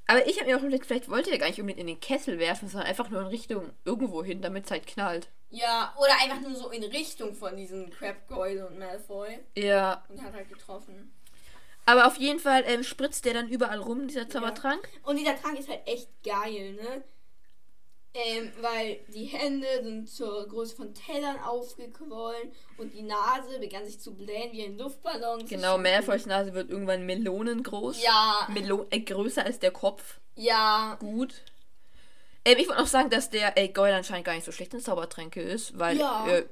Aber ich habe mir auch überlegt, vielleicht wollte er gar nicht unbedingt in den Kessel werfen, sondern einfach nur in Richtung irgendwo hin, damit es halt knallt. Ja, oder einfach nur so in Richtung von diesen Crab Goyle und Malfoy. Ja. Und hat halt getroffen. Aber auf jeden Fall ähm, spritzt der dann überall rum, dieser Zaubertrank. Und dieser Trank ist halt echt geil, ne? Ähm, weil die Hände sind zur Größe von Tellern aufgequollen und die Nase begann sich zu blähen wie ein Luftballon. Genau, Malfoys Nase wird irgendwann melonengroß. Ja, Melo äh, größer als der Kopf. ja. Gut. Ähm, ich wollte noch sagen, dass der äh, Goyle anscheinend gar nicht so schlecht in Zaubertränke ist, weil, Ja. äh,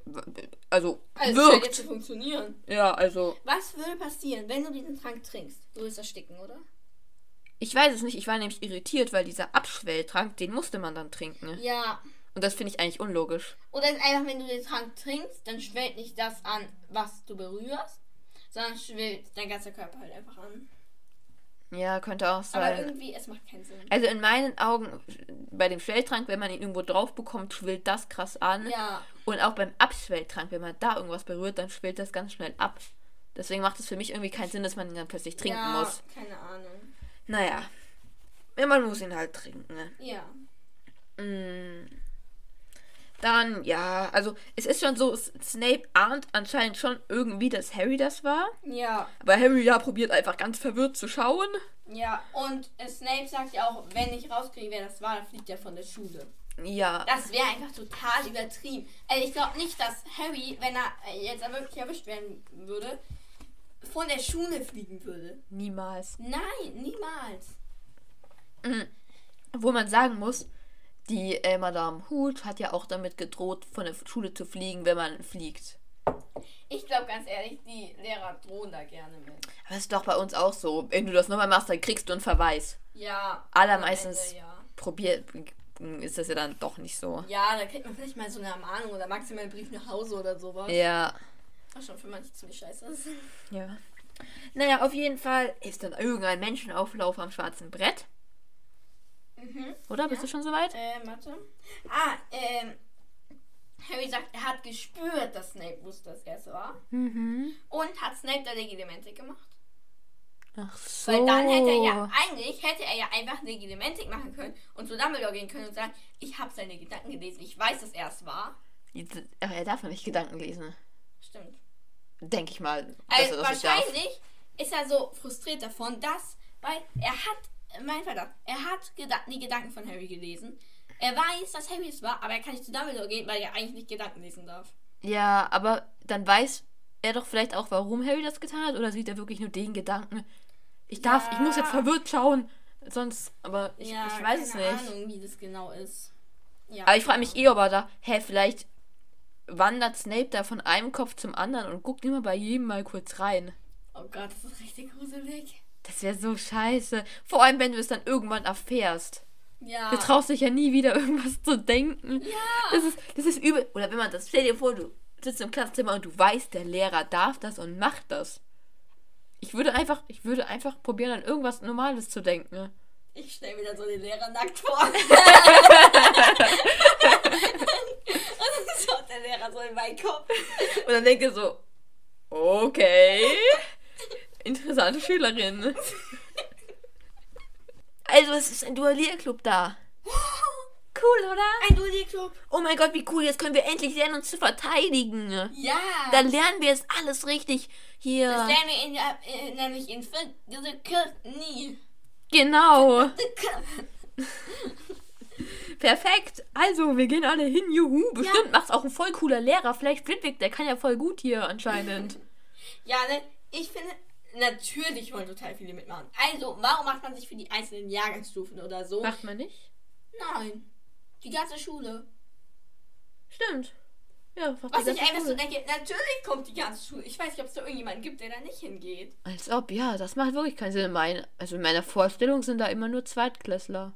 also, Also es scheint jetzt wirkt. zu funktionieren. Ja, also, Was würde passieren, wenn du diesen Trank trinkst? Du wirst ersticken, oder? Ich weiß es nicht. Ich war nämlich irritiert, weil dieser Abschwelltrank, den musste man dann trinken. Ja. Und das finde ich eigentlich unlogisch. Oder ist einfach, wenn du den Trank trinkst, dann schwellt nicht das an, was du berührst, sondern schwillt dein ganzer Körper halt einfach an. Ja, könnte auch Aber sein. irgendwie, es macht keinen Sinn. Also in meinen Augen, bei dem Schwelltrank, wenn man ihn irgendwo drauf bekommt, schwillt das krass an. Ja, Und auch beim Abschwelltrank, wenn man da irgendwas berührt, dann schwillt das ganz schnell ab. Deswegen macht es für mich irgendwie keinen Sinn, dass man ihn dann plötzlich trinken ja, muss. keine Ahnung. Naja. Ja, man muss ihn halt trinken. Ne? Ja. Mm. Dann, ja, also es ist schon so, Snape ahnt anscheinend schon irgendwie, dass Harry das war. Ja, Aber Harry ja probiert einfach ganz verwirrt zu schauen. ja. Und Snape sagt ja auch, wenn ich rauskriege, wer das war, dann fliegt er von der Schule. Ja. Das wäre einfach total übertrieben. Also ich glaube nicht, dass Harry, wenn er äh, jetzt wirklich erwischt werden würde, von der Schule fliegen würde. Niemals. Nein, niemals. Wo man sagen muss, die äh, Madame Hut hat ja auch damit gedroht, von der Schule zu fliegen, wenn man fliegt. Ich glaube ganz ehrlich, die Lehrer drohen da gerne mit. Aber ist doch bei uns auch so. Wenn du das nochmal machst, dann kriegst du einen Verweis. Ja. Allermeistens Ende, ja. probier, ist das ja dann doch nicht so. Ja, da kriegt man vielleicht mal so eine Ermahnung oder maximal einen Brief nach Hause oder sowas. Ja. Was schon für manche ziemlich scheiße ist. [LAUGHS] Ja. Naja, auf jeden Fall ist dann irgendein Menschenauflauf am schwarzen Brett. Mhm. Oder? Bist du schon soweit? Ähm, warte. Ah, ähm. Harry sagt, er hat gespürt, dass Snape wusste, dass er es war. Mhm. Und hat Snape da Legilimentik gemacht. Ach so. Weil dann hätte er ja, eigentlich hätte er ja einfach Legilimentik machen können und zu Dumbledore gehen können und sagen, ich habe seine Gedanken gelesen, ich weiß, dass er es war. Aber er darf ja nicht Gedanken lesen. Stimmt. Denke ich mal. Also wahrscheinlich ist er so frustriert davon, dass, weil er hat, mein Vater, er hat Geda die Gedanken von Harry gelesen. Er weiß, dass Harry es war, aber er kann nicht zu Dumbledore gehen, weil er eigentlich nicht Gedanken lesen darf. Ja, aber dann weiß er doch vielleicht auch, warum Harry das getan hat. Oder sieht er wirklich nur den Gedanken? Ich darf, ich muss jetzt Ja. verwirrt schauen. Sonst, aber ich, ja, ich weiß es keine nicht. Ahnung, wie das genau ist. Ja, Aber ich frage mich eh, ob er da, hä, vielleicht wandert Snape da von einem Kopf zum anderen und guckt immer bei jedem mal kurz rein. Oh Gott, das ist richtig gruselig. Das wäre so scheiße. Vor allem, wenn du es dann irgendwann erfährst. Ja. Du traust dich ja nie wieder [LAUGHS] irgendwas zu denken. Ja. Das ist, das ist übel. Oder wenn man das, stell dir vor, du sitzt im Klassenzimmer und du weißt, der Lehrer darf das und macht das. Ich würde einfach, ich würde einfach probieren, an irgendwas Normales zu denken. Ich stelle mir dann so den Lehrer nackt vor. [LAUGHS] [LAUGHS] Und dann schaut der Lehrer so in meinen Kopf. Und dann denke ich so, okay. Interessante Schülerin. Also es ist ein Duellierclub da. Cool, oder? Ein Dulli-Club. Oh mein Gott, wie cool. Jetzt können wir endlich lernen, uns zu verteidigen. Ja. Dann lernen wir es alles richtig. Hier. das lernen wir in, äh, nämlich in Fit- diese Kür- nie. Genau. [LAUGHS] Perfekt. Also, wir gehen alle hin. Juhu. Bestimmt macht's auch ein voll cooler Lehrer. Vielleicht Flitwick, der kann ja voll gut hier anscheinend. [LAUGHS] Ja, ne, ich finde, natürlich wollen total viele mitmachen. Also, warum macht man sich für die einzelnen Jahrgangsstufen oder so? Macht man nicht? Nein. Die ganze Schule. Stimmt. Ja, Was ich einfach so denke, natürlich kommt die ganze Schule. Ich weiß nicht, ob es da irgendjemanden gibt, der da nicht hingeht. Als ob, ja, das macht wirklich keinen Sinn. Mein, also in meiner Vorstellung sind da immer nur Zweitklässler.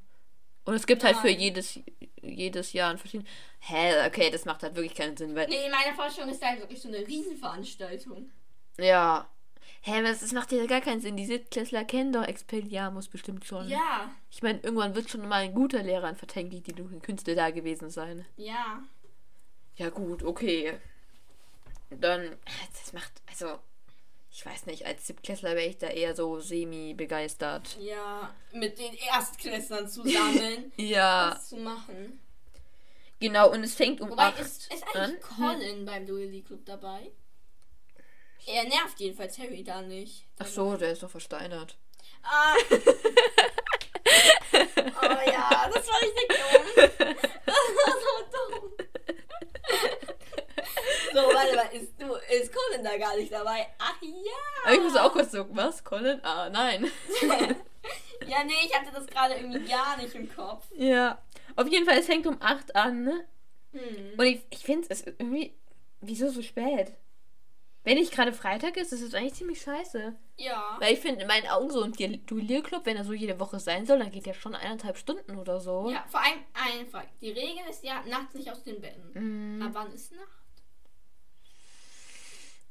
Und es gibt halt für Nein. jedes, jedes Jahr ein verschiedenen. Hä, okay, das macht halt wirklich keinen Sinn, weil. Nee, in meiner Vorstellung ist da halt wirklich so eine Riesenveranstaltung. Ja. Hä, das, das macht ja gar keinen Sinn. Die Siebtklässler kennen doch Expelliarmus bestimmt schon. Ja, Ich meine, irgendwann wird schon mal ein guter Lehrer in Verteidigung die dunklen Künste da gewesen sein. ja. Ja, gut, okay. Dann, das macht, also, ich weiß nicht, als Siebtklässler wäre ich da eher so semi-begeistert. Ja, mit den Erstklässlern zusammen [LAUGHS] Ja, was zu machen. genau, und es fängt um Wobei, 8 ist, ist an. eigentlich Colin beim Duelli Club dabei? Er nervt jedenfalls Harry da nicht. Ach so, der ist doch versteinert. Ah. [LAUGHS] oh ja, das war richtig dumm. [LAUGHS] Das war so dumm. So, warte mal, ist, du, ist Colin da gar nicht dabei? Ach ja. Aber ich muss auch kurz so, was, Colin? Ah, nein. [LAUGHS] Ja, nee, ich hatte das gerade irgendwie gar nicht im Kopf. ja, auf jeden Fall, es fängt um 8 an, ne? Hm. Und ich, ich finde es irgendwie, wieso so spät? Wenn nicht gerade Freitag ist, ist es eigentlich ziemlich scheiße. Ja. Weil ich finde, in meinen Augen so ein Duellierclub, wenn er so jede Woche sein soll, dann geht der schon eineinhalb Stunden oder so. Ja, vor allem einfach. Die Regel ist ja nachts nicht aus den Betten. Mm, Aber wann ist Nacht?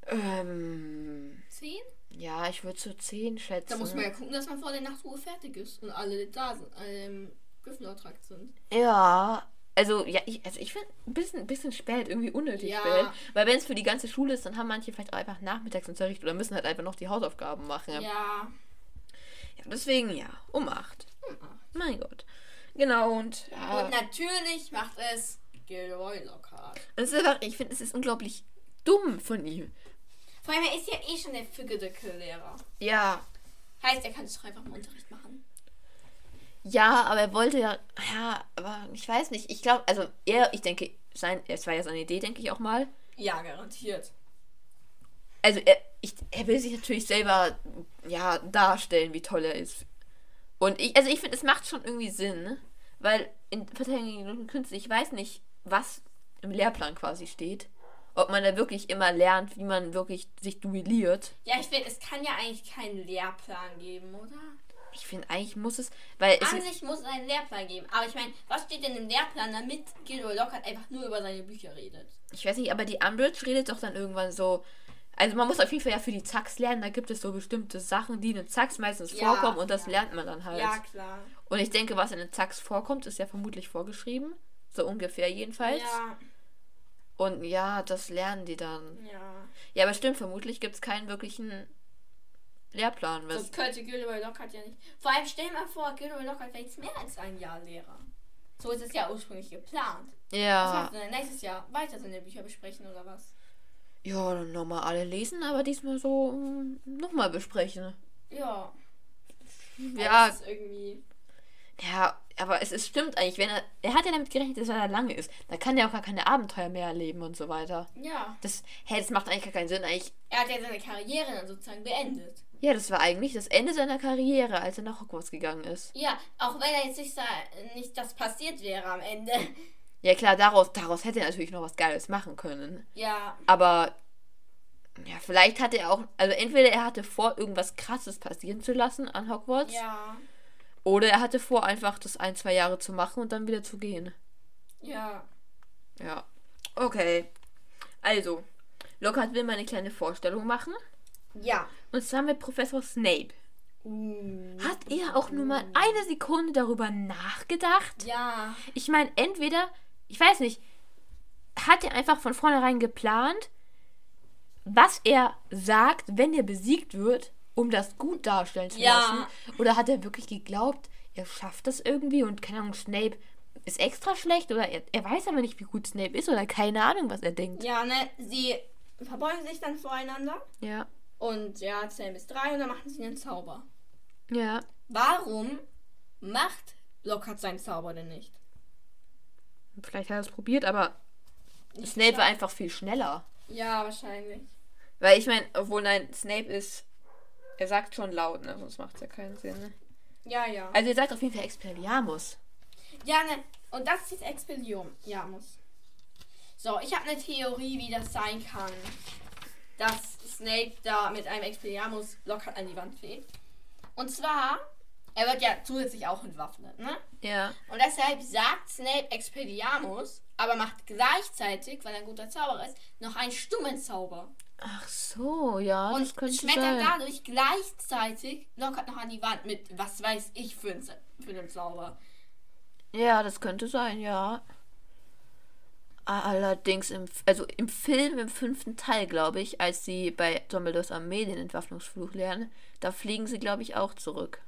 Ähm, Zehn? ja, ich würde so 10 schätzen. Da muss man ja gucken, dass man vor der Nachtruhe fertig ist und alle da sind, ähm, Gryffindor-Trakt sind. Ja, also ja, ich, also ich finde ein bisschen, bisschen spät, irgendwie unnötig Ja. spät. Weil wenn es für die ganze Schule ist, dann haben manche vielleicht auch einfach Nachmittagsunterricht oder müssen halt einfach noch die Hausaufgaben machen. Ja, Ja. deswegen ja, um 8. Hm. Mein Gott. Genau, und ja. Und natürlich macht es Gilroy Lockhart. Und es ist einfach, ich finde, es ist unglaublich dumm von ihm. Vor allem, er ist ja eh schon der Figgedeckel-Lehrer. Ja, Heißt, er kann es doch einfach im Unterricht machen. ja, aber er wollte ja, ja, aber ich weiß nicht. Ich glaube, also er, ich denke, sein, es war ja seine Idee, denke ich auch mal. Ja, garantiert. Also er, ich, er will sich natürlich selber, ja, darstellen, wie toll er ist. Und ich, also ich finde, es macht schon irgendwie Sinn, ne? weil in Verteidigung und Künste, ich weiß nicht, was im Lehrplan quasi steht. Ob man da wirklich immer lernt, wie man wirklich sich duelliert. Ja, ich finde, es kann ja eigentlich keinen Lehrplan geben, oder? Ich finde, eigentlich muss es, weil es An sich muss es einen Lehrplan geben. Aber ich meine, was steht denn im Lehrplan, damit Gilroy Lockhart einfach nur über seine Bücher redet? ich weiß nicht, aber die Umbridge redet doch dann irgendwann so. Also man muss auf jeden Fall ja für die Zacks lernen, da gibt es so bestimmte Sachen, die in den Zacks meistens Ja, vorkommen und das ja. lernt man dann halt. Ja, klar. Und ich denke, was in den Zacks vorkommt, ist ja vermutlich vorgeschrieben. So ungefähr jedenfalls. Ja, Und ja, das lernen die dann. ja. Ja, aber stimmt, vermutlich gibt es keinen wirklichen Lehrplan. Was, Sonst könnte Gilroy Lockhart ja nicht. Vor allem stell dir mal vor, Gilroy Lockhart wäre jetzt mehr als ein Jahr Lehrer. So ist es ja ursprünglich geplant. Was ja. macht er denn nächstes Jahr? Weiter seine Bücher besprechen oder was? Ja, dann nochmal alle lesen, aber diesmal so nochmal besprechen. Ja. Ja, Das ist irgendwie. Ja, aber es ist, stimmt eigentlich, wenn er. Er hat ja damit gerechnet, dass er da lange ist. Da kann er auch gar keine Abenteuer mehr erleben und so weiter. Ja. Das, hey, das macht eigentlich gar keinen Sinn. Eigentlich, Er hat ja seine Karriere dann sozusagen beendet. ja, das war eigentlich das Ende seiner Karriere, als er nach Hogwarts gegangen ist. Ja, auch wenn er jetzt nicht, nicht das passiert wäre am Ende. Ja, klar, daraus, daraus hätte er natürlich noch was Geiles machen können. Ja. Aber ja, vielleicht hatte er auch, also entweder er hatte vor, irgendwas krasses passieren zu lassen an Hogwarts, Ja. Oder er hatte vor, einfach das ein, zwei Jahre zu machen und dann wieder zu gehen. Ja. Ja. Okay. Also, Lockhart will mal eine kleine Vorstellung machen. Ja. Und zwar mit Professor Snape. Uh. Hat er auch nur mal eine Sekunde darüber nachgedacht? Ja. Ich meine, entweder, ich weiß nicht, hat er einfach von vornherein geplant, was er sagt, wenn er besiegt wird, um das gut darstellen zu Ja. lassen? Oder hat er wirklich geglaubt, er schafft das irgendwie und keine Ahnung, Snape ist extra schlecht oder er, er weiß aber nicht, wie gut Snape ist oder keine Ahnung, was er denkt. Ja, ne? Sie verbeugen sich dann voreinander Ja. und ja, zählen bis drei und dann machen sie einen Zauber. Ja. Warum macht Lockhart seinen Zauber denn nicht? Vielleicht hat er es probiert, aber Nicht Snape war einfach viel schneller. Ja, wahrscheinlich. Weil ich meine, obwohl nein, Snape ist. Er sagt schon laut, ne? Sonst macht es ja keinen Sinn. Ne? Ja, ja. Also er sagt auf jeden Fall Expelliarmus. Ja, ne? Und das ist muss. So, ich habe eine Theorie, wie das sein kann. Dass Snape da mit einem Expelliarmus Lockhart an die Wand fegt. Und zwar, er wird ja zusätzlich auch entwaffnet, ne? Ja. Und deshalb sagt Snape Expelliarmus, aber macht gleichzeitig, weil er ein guter Zauberer ist, noch einen stummen Zauber. Ach so, ja, das und könnte schmettert sein. dadurch gleichzeitig lockert noch an die Wand mit, was weiß ich, für einen, für einen Zauber. Ja, das könnte sein, ja. Allerdings im, also im Film, im fünften Teil, glaube ich, als sie bei Dumbledores Armee den Entwaffnungsfluch lernen, da fliegen sie, glaube ich, auch zurück.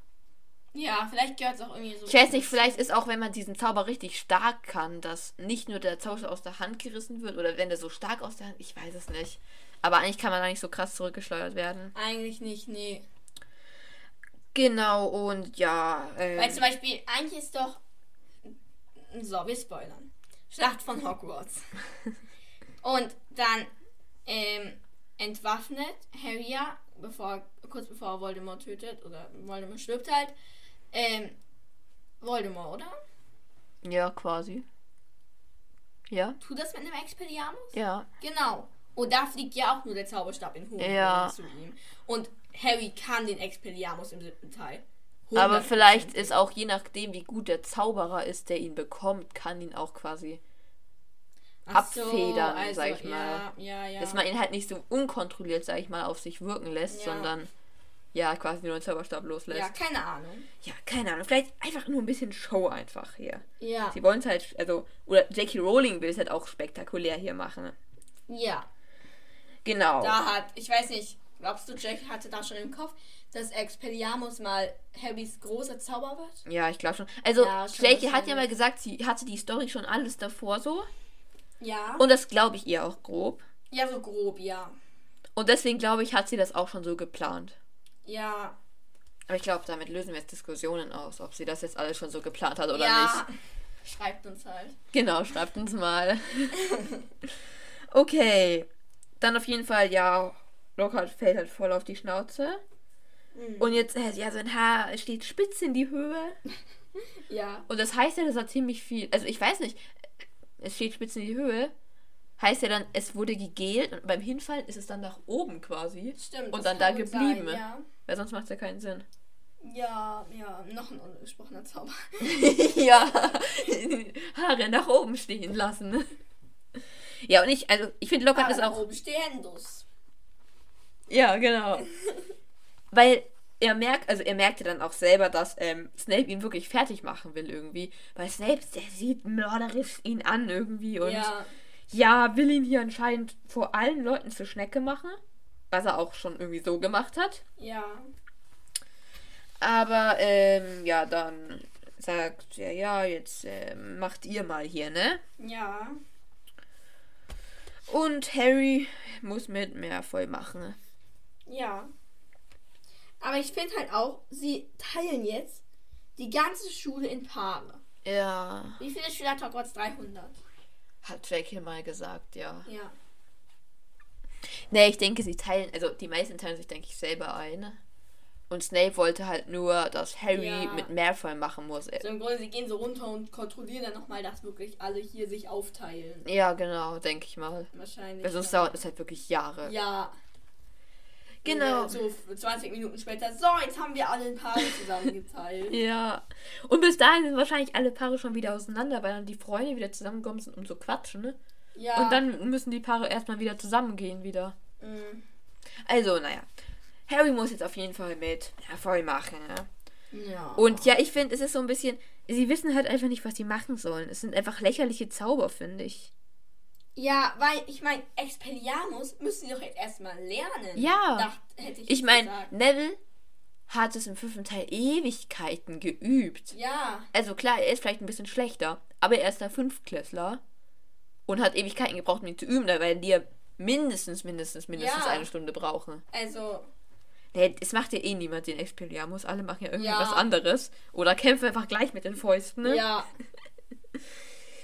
Ja, vielleicht gehört es auch irgendwie so. Ich weiß nicht, vielleicht ist auch, wenn man diesen Zauber richtig stark kann, dass nicht nur der Zauber aus der Hand gerissen wird oder wenn der so stark aus der Hand, ich weiß es nicht. Aber eigentlich kann man da nicht so krass zurückgeschleudert werden. Eigentlich nicht, nee. Genau, und ja. Ähm, Weil zum Beispiel, eigentlich ist doch. So, wir spoilern. Schlacht von Hogwarts. [LAUGHS] Und dann ähm, entwaffnet Harry ja, bevor, kurz bevor er Voldemort tötet, oder Voldemort stirbt halt, ähm, Voldemort, oder? ja, quasi. Ja, Tut das mit einem Expelliarmus? ja. Genau. Und da fliegt ja auch nur der Zauberstab in hohen Ja. Zu ihm. Und Harry kann den Expelliarmus im siebten Teil. Aber 100%. vielleicht ist auch je nachdem, wie gut der Zauberer ist, der ihn bekommt, kann ihn auch quasi, Ach so, abfedern, sag ich ja, mal. Ja, ja. dass man ihn halt nicht so unkontrolliert, sag ich mal, auf sich wirken lässt, Ja. sondern ja, quasi nur den Zauberstab loslässt. ja, keine Ahnung. Ja, keine Ahnung. Vielleicht einfach nur ein bisschen Show einfach hier. Ja. Sie wollen es halt, also, oder Jackie Rowling will es halt auch spektakulär hier machen. Ja. Genau. Da hat, ich weiß nicht, glaubst du, Jack hatte da schon im Kopf, dass Expelliarmus mal Harrys großer Zauber wird? Ja, ich glaube schon. Also, Ja, schon Jackie hat ja mal gesagt, sie hatte die Story schon alles davor so. Ja. Und das glaube ich ihr auch grob. ja, so grob, ja. Und deswegen glaube ich, hat sie das auch schon so geplant. Ja. Aber ich glaube, damit lösen wir jetzt Diskussionen aus, ob sie das jetzt alles schon so geplant hat oder ja. nicht. Schreibt uns halt. Genau, schreibt uns mal. [LAUGHS] okay. Dann auf jeden Fall, ja, Lockhart fällt halt voll auf die Schnauze. Mhm. Und jetzt, äh, ja, sein Haar steht spitz in die Höhe. [LAUGHS] Ja. Und das heißt ja, dass er ziemlich viel. Also ich weiß nicht, es steht spitz in die Höhe. Heißt ja dann, es wurde gegelt und beim Hinfallen ist es dann nach oben quasi. Stimmt. Und dann da geblieben. Sein, ja. Weil sonst macht es ja keinen Sinn. ja, ja, noch ein ungesprochener Zauber. [LAUGHS] ja, [LAUGHS] Haare nach oben stehen lassen. Ja, und ich, also ich finde Lockhart ist Aber auch. Ja, genau. [LAUGHS] Weil er merkt, also er merkte dann auch selber, dass ähm, Snape ihn wirklich fertig machen will irgendwie. Weil Snape, der sieht mörderisch ihn an irgendwie und Ja. ja, will ihn hier anscheinend vor allen Leuten zur Schnecke machen. Was er auch schon irgendwie so gemacht hat. Ja. Aber ähm, ja, dann sagt er, ja, jetzt ähm, macht ihr mal hier, ne? Ja. Und Harry muss mit Malfoy machen. Ja. Aber ich finde halt auch, sie teilen jetzt die ganze Schule in Paare. Ja, Wie viele Schüler hat Hogwarts? 300. hat Jack hier mal gesagt, ja. Ja. Ne, ich denke, sie teilen, also die meisten teilen sich, denke ich, selber ein. Und Snape wollte halt nur, dass Harry Ja. mit Malfoy machen muss. So im Grunde, sie gehen so runter und kontrollieren dann nochmal, dass wirklich alle hier sich aufteilen. Ja, genau, denke ich mal. Wahrscheinlich. Weil sonst ja. dauert das halt wirklich Jahre. Ja. Genau. So 20 Minuten später. So, jetzt haben wir alle ein paar zusammengeteilt. [LAUGHS] Ja. Und bis dahin sind wahrscheinlich alle Paare schon wieder auseinander, weil dann die Freunde wieder zusammengekommen sind, um zu quatschen, ne? Ja. Und dann müssen die Paare erstmal wieder zusammengehen wieder. Mm, Also, naja. Harry muss jetzt auf jeden Fall mit Malfoy machen, ne? Ja. Und ja, ich finde, es ist so ein bisschen. Sie wissen halt einfach nicht, was sie machen sollen. Es sind einfach lächerliche Zauber, finde ich. Ja, weil ich meine, Expelliarmus müssen sie doch jetzt erstmal lernen. Ja. Dacht, hätte ich Ich meine. Neville hat es im fünften Teil Ewigkeiten geübt. Ja. Also klar, er ist vielleicht ein bisschen schlechter, aber er ist der Fünftklässler und hat Ewigkeiten gebraucht, um ihn zu üben. Da werden die ja mindestens, mindestens, mindestens Ja. eine Stunde brauchen. Also, es macht ja eh niemand den Expelliarmus. Alle machen ja irgendwie Ja. was anderes. Oder kämpfen einfach gleich mit den Fäusten, ne? ja. [LAUGHS]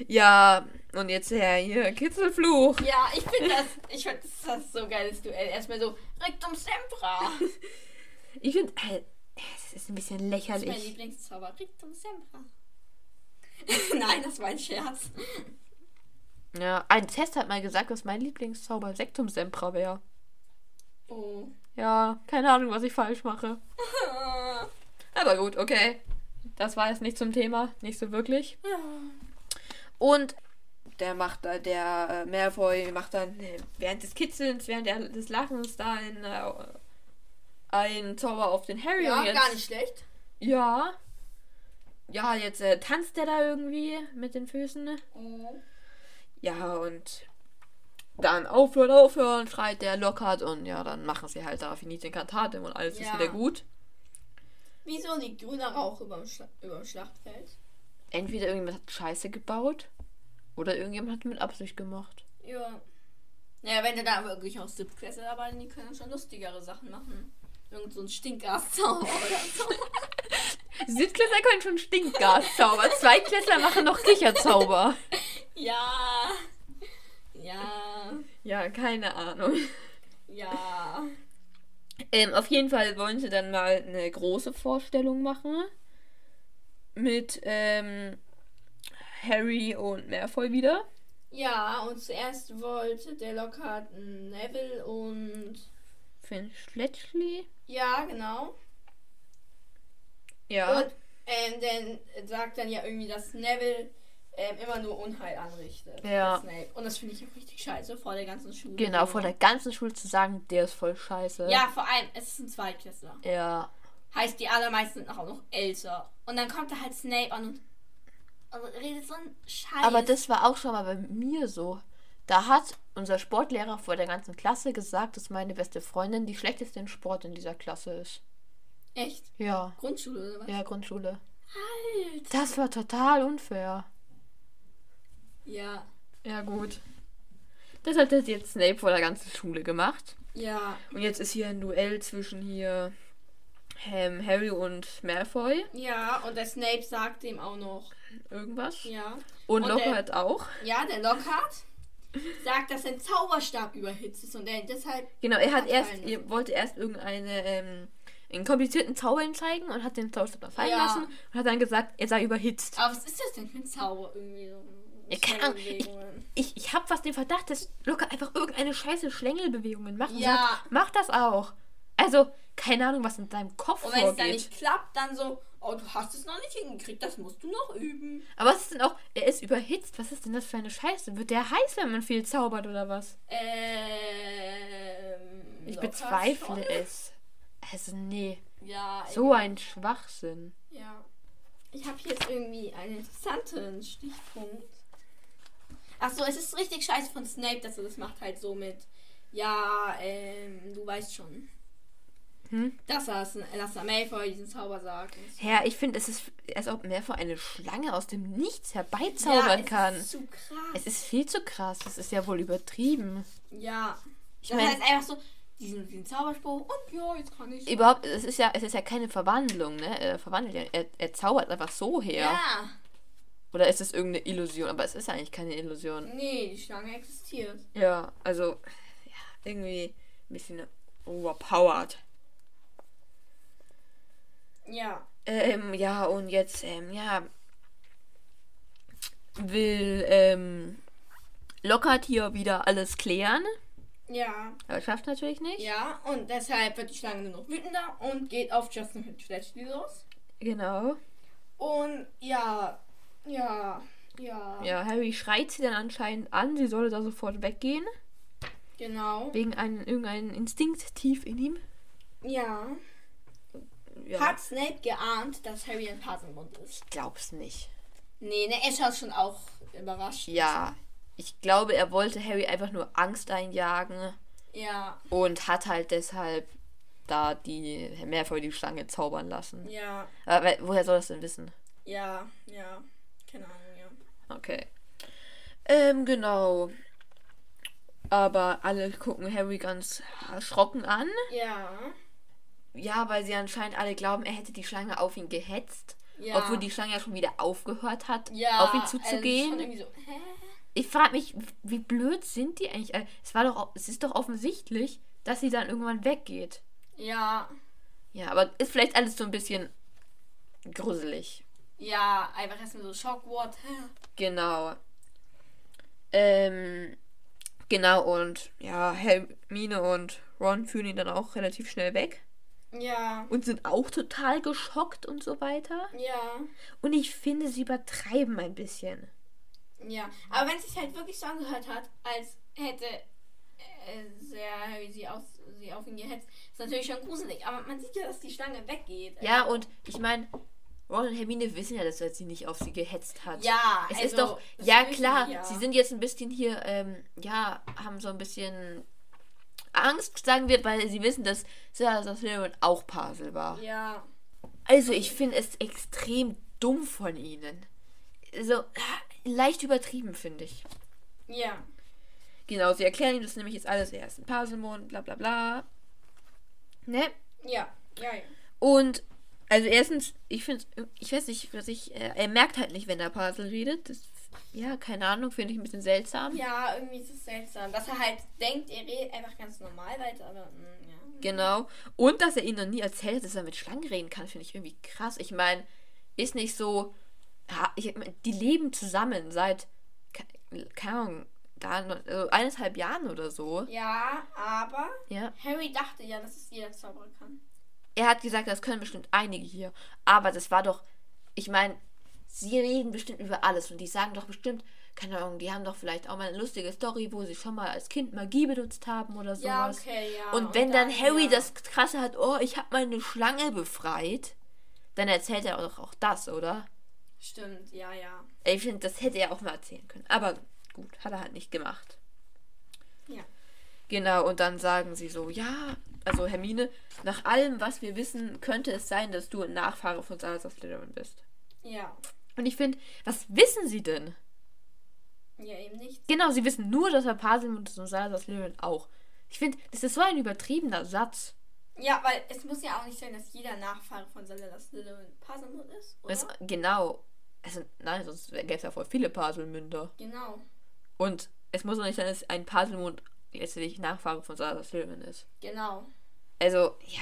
Ja, und jetzt ja, hier, Kitzelfluch. Ja, ich finde das, ich finde das, das ist so geiles Duell. Erstmal so, Rectum Sempra. [LAUGHS] Ich finde, äh, es ist ein bisschen Das ist mein lächerlich. Lieblingszauber. Rectum Sempra. [LAUGHS] Nein, das war ein Scherz. Ja, ein Test hat mal gesagt, dass mein Lieblingszauber Sektum Sempra wäre. Oh. Ja, keine Ahnung, was ich falsch mache. [LAUGHS] Aber gut, okay. Das war jetzt nicht zum Thema, nicht so wirklich. Ja. Und der macht da, der äh, Malfoy macht dann äh, während des Kitzelns, während der, des Lachens da ein, äh, ein Zauber auf den Harry. Ja, jetzt, gar nicht schlecht. Ja. Ja, jetzt äh, tanzt der da irgendwie mit den Füßen. Oh. Ja, und dann aufhören, aufhören, schreit der Lockhart und ja, dann machen sie halt da Finite Incantatem und alles ist Ja. wieder gut. Wieso liegt grüner Rauch über dem, Schla Schlachtfeld? Entweder irgendjemand hat Scheiße gebaut oder irgendjemand hat mit Absicht gemacht. Ja. Naja, wenn du da wirklich auch Siebtklässler dabei sind, die können schon lustigere Sachen machen. Irgend so ein Stinkgaszauber oder so. [LAUGHS] Siebtklässler können schon Stinkgas zaubern. Zweitklässler machen noch Kicherzauber. [LAUGHS] Ja. Ja. Ja, keine Ahnung. Ja. Ähm, auf jeden Fall wollen sie dann mal eine große Vorstellung machen. Mit ähm, Harry und Malfoy wieder. Ja, und zuerst wollte der Lockhart Neville und. Finn Fletchley. Ja, genau. Ja. Und ähm, dann sagt dann ja irgendwie, dass Neville ähm, immer nur Unheil anrichtet. Ja. Snape. Und das finde ich auch richtig scheiße vor der ganzen Schule. genau, vor der ganzen Schule zu sagen, der ist voll scheiße. Ja, vor allem, es ist ein Zweitklässler. Ja. Heißt, die allermeisten sind auch noch älter. Und dann kommt da halt Snape an und also redet so ein Scheiß. Aber das war auch schon mal bei mir so. Da hat unser Sportlehrer vor der ganzen Klasse gesagt, dass meine beste Freundin die schlechteste in Sport in dieser Klasse ist. Echt? Ja. Grundschule oder was? Ja, Grundschule. Alter. Das war total unfair. Ja. Ja, gut. Das hat jetzt Snape vor der ganzen Schule gemacht. Ja. Und jetzt ist hier ein Duell zwischen hier ähm, Harry und Malfoy. Ja, und der Snape sagt ihm auch noch. Irgendwas. Ja. Und Und Lockhart auch. Ja, der Lockhart sagt, dass sein Zauberstab überhitzt ist und er deshalb. Genau, er hat erst, er wollte erst irgendeine, ähm, einen komplizierten Zauber ihm zeigen und hat den Zauberstab dann fallen Ja. lassen und hat dann gesagt, er sei überhitzt. Aber was ist das denn für ein Zauber irgendwie so? Ja, keine Ahnung. Ich, ich, ich habe fast den Verdacht, dass Lockhart einfach irgendeine scheiße Schlängelbewegungen macht. Ja. sagt, mach das auch. Also, keine Ahnung, was in deinem Kopf Und wenn es dann vorgeht. nicht klappt, dann so, oh, du hast es noch nicht hingekriegt, das musst du noch üben. Aber was ist denn auch, er ist überhitzt. Was ist denn das für eine Scheiße? Wird der heiß, wenn man viel zaubert oder was? Ähm. Ich bezweifle schon. es. Also, nee. Ja, So egal. ein Schwachsinn. Ja. Ich habe hier jetzt irgendwie einen interessanten Stichpunkt. Ach so, es ist richtig scheiße von Snape, dass er das macht halt so mit. Ja, ähm, du weißt schon. Hm? Dass er, dass er Malfoy diesen Zauber sagt. so. Ja, ich finde, es ist, als ob Malfoy eine Schlange aus dem Nichts ja, herbeizaubern es kann. Ist zu krass. Es ist viel zu krass. Das ist ja wohl übertrieben. ja. Ich das meine, heißt einfach so, diesen, diesen Zauberspruch und ja, jetzt kann ich. überhaupt, es ist ja, es ist ja keine Verwandlung, ne? Er verwandelt ja, er, er zaubert einfach so her. Ja. Oder ist es irgendeine Illusion? Aber es ist eigentlich keine Illusion. Nee, die Schlange existiert. Ja, also, ja, irgendwie ein bisschen overpowered. Ja. Ähm, ja, und jetzt, ähm, ja, will, ähm, Lockhart hier wieder alles klären. Ja. Aber schafft natürlich nicht. Ja, und deshalb wird die Schlange nur noch wütender und geht auf Justin Fletchley los. Genau. Und ja, ja, ja, Ja, Harry schreit sie dann anscheinend an, sie solle da sofort weggehen. genau. Wegen einem irgendeinem Instinkt tief in ihm. Ja. Ja. Hat Snape geahnt, dass Harry ein Hasenmund ist? Ich glaub's nicht. Nee, ne, er schaut schon auch überrascht. Ja. Ich glaube, er wollte Harry einfach nur Angst einjagen Ja, und hat halt deshalb da die Malfoy die Schlange zaubern lassen. ja, Aber woher soll das denn wissen? ja, ja. Keine Ahnung, ja. Okay. Ähm, genau. Aber alle gucken Harry ganz erschrocken an. Ja, Ja, weil sie anscheinend alle glauben, er hätte die Schlange auf ihn gehetzt. ja. Obwohl die Schlange ja schon wieder aufgehört hat, ja, auf ihn also zuzugehen. schon irgendwie so, hä? ich frage mich, wie blöd sind die eigentlich? Äh, Es war doch, es ist doch offensichtlich, dass sie dann irgendwann weggeht. Ja, Ja, aber ist vielleicht alles so ein bisschen gruselig. Ja, einfach erstmal so Schockwort. [LAUGHS] Genau. Ähm, genau, und ja, Hermine und Ron führen ihn dann auch relativ schnell weg. Ja, Und sind auch total geschockt und so weiter. ja, Und ich finde, sie übertreiben ein bisschen. Ja, aber wenn es sich halt wirklich so angehört hat, als hätte äh, sehr Harry sie, aus, sie auf ihn gehetzt, ist natürlich schon gruselig. Aber man sieht ja, dass die Schlange weggeht. Ja, und ich meine, Ron und Hermine wissen ja, dass er sie nicht auf sie gehetzt hat. Ja, Es also, ist doch, ja klar, ja. sie sind jetzt ein bisschen hier, ähm, ja, haben so ein bisschen Angst, sagen wir, weil sie wissen, dass Salazar Slytherin auch Parsel war. Ja, Also ich finde es extrem dumm von ihnen. So, ah, leicht übertrieben, finde ich. ja. Genau, sie erklären ihm das nämlich jetzt alles, er ist ein Parselmond, bla bla bla. Ne? Ja, ja, ja. Und, also erstens, ich finde, ich weiß nicht, was ich, äh, er merkt halt nicht, wenn er Parsel redet. Das, ja, keine Ahnung, finde ich ein bisschen seltsam. Ja, irgendwie ist es seltsam, dass er halt denkt, er redet einfach ganz normal weiter, aber mm, ja. Genau. Und dass er ihnen noch nie erzählt hat, dass er mit Schlangen reden kann, finde ich irgendwie krass. Ich meine, ist nicht so. Ich, die leben zusammen seit, ke- keine Ahnung, da, also eineinhalb Jahren oder so. Ja, aber Ja. Harry dachte ja, dass es jeder Zauberer kann. Er hat gesagt, das können bestimmt einige hier. Aber das war doch. Ich meine, sie reden bestimmt über alles und die sagen doch bestimmt, keine Ahnung, die haben doch vielleicht auch mal eine lustige Story, wo sie schon mal als Kind Magie benutzt haben oder sowas. Ja, okay, ja. Und wenn dann, Harry ja. das krasse hat, oh, ich habe mal eine Schlange befreit, dann erzählt er doch auch das, oder? Stimmt, ja, ja. Ich finde, das hätte er auch mal erzählen können. Aber gut, hat er halt nicht gemacht. Ja. Genau, und dann sagen sie so, ja, also Hermine, nach allem, was wir wissen, könnte es sein, dass du ein Nachfahre von Salazar Slytherin bist. Ja. Und ich finde, was wissen sie denn? Ja, eben nicht. Genau, sie wissen nur, dass er Parselmund ist und Salazar Slytherin auch. Ich finde, das ist so ein übertriebener Satz. Ja, weil es muss ja auch nicht sein, dass jeder Nachfahre von Salazar Slytherin Parselmund ist, oder? Das, genau. Also, nein, sonst gäbe es ja voll viele Parselmünder. Genau. Und es muss doch nicht sein, dass ein Parselmund letztlich Nachfahre von Salazar Slytherin ist. Genau. Also, ja.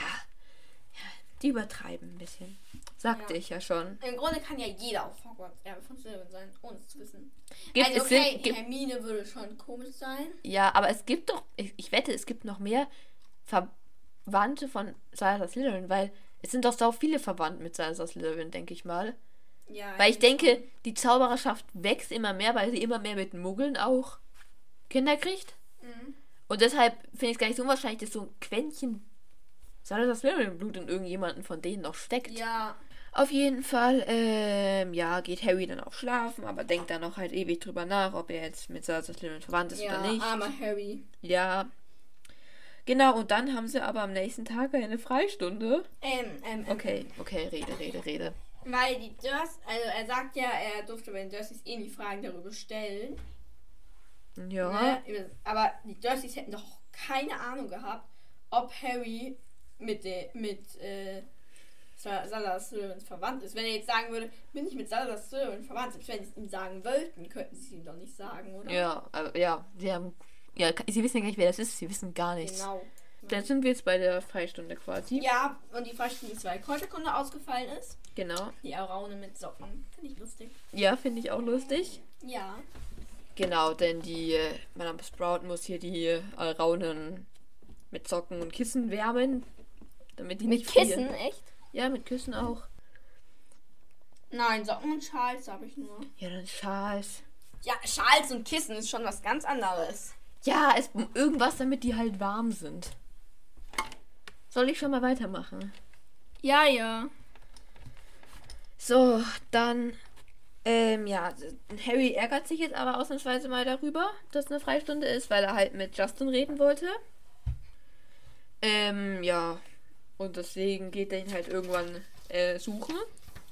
ja die übertreiben ein bisschen. Sagte Ja. ich ja schon. Im Grunde kann ja jeder auf Hogwarts Erbe von Slytherin sein, ohne es zu wissen. Gibt, also okay, sind, gibt, Hermine würde schon komisch sein. ja, aber es gibt doch, ich, ich wette, es gibt noch mehr Verwandte von Salazar Slytherin, weil es sind doch so viele verwandt mit Salazar Slytherin, denke ich mal. Ja. Weil ich denke, die Zaubererschaft wächst immer mehr, weil sie immer mehr mit Muggeln auch Kinder kriegt. Mhm. Und deshalb finde ich es gar nicht so unwahrscheinlich, dass so ein Quäntchen Salazar Slytherin Blut in irgendjemanden von denen noch steckt. Ja. Auf jeden Fall, ähm, ja, geht Harry dann auch schlafen, aber denkt dann noch halt ewig drüber nach, ob er jetzt mit Salazar Slytherin verwandt ist Ja, oder nicht. armer Harry. Ja. Genau, und dann haben sie aber am nächsten Tag eine Freistunde. Ähm, ähm, ähm, Okay, okay, rede, rede, rede. Weil die Durs, also er sagt ja, er durfte bei den Dursleys eh nie Fragen darüber stellen. Ja. Ne? Aber die Dursleys hätten doch keine Ahnung gehabt, ob Harry mit der mit äh, Sa- Salazar Slytherin verwandt ist. Wenn er jetzt sagen würde, bin ich mit Salazar Slytherin verwandt, selbst wenn sie es ihm sagen wollten, könnten sie es ihm doch nicht sagen, oder? Ja, aber ja, sie haben. Ja, sie wissen ja gar nicht, wer das ist, sie wissen gar nichts. Genau. Dann sind wir jetzt bei der Freistunde quasi. Ja, und die Freistunde ist, weil Kräuterkunde ausgefallen ist. Genau. Die Araune mit Socken. Finde ich lustig. Ja, finde ich auch lustig. Ja. Genau, denn die äh, Madame Sprout muss hier die äh, Alraunen mit Socken und Kissen wärmen, damit die Mit nicht Kissen, frieren. echt? Ja, mit Kissen auch. Nein, Socken und Schals habe ich nur. Ja, dann Schals. Ja, Schals und Kissen ist schon was ganz anderes. Ja, es irgendwas, damit die halt warm sind. Soll ich schon mal weitermachen? Ja, ja. So, dann. Ähm, ja, Harry ärgert sich jetzt aber ausnahmsweise mal darüber, dass eine Freistunde ist, weil er halt mit Justin reden wollte. Ähm, ja. Und deswegen geht er ihn halt irgendwann äh, suchen.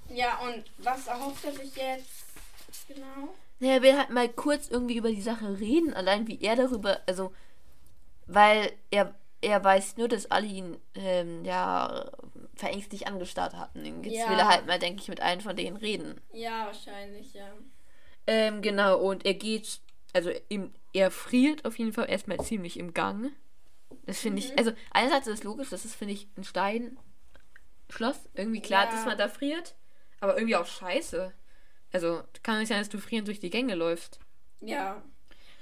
Ja, und was erhofft er sich jetzt genau? Naja, er will halt mal kurz irgendwie über die Sache reden, allein wie er darüber, also, weil er, er weiß nur, dass alle ihn, ähm, ja, verängstigt angestarrt hatten. Jetzt Ja. will er halt mal, denke ich, mit einem von denen reden. Ja, wahrscheinlich, ja. Ähm, genau, und er geht, also im, er friert auf jeden Fall erstmal ziemlich im Gang. Das finde ich, also einerseits ist es logisch, das ist, finde ich, ein Steinschloss. Irgendwie klar, Ja. dass man da friert, aber irgendwie auch scheiße. Also, kann nicht sein, dass du frierend durch die Gänge läufst. Ja.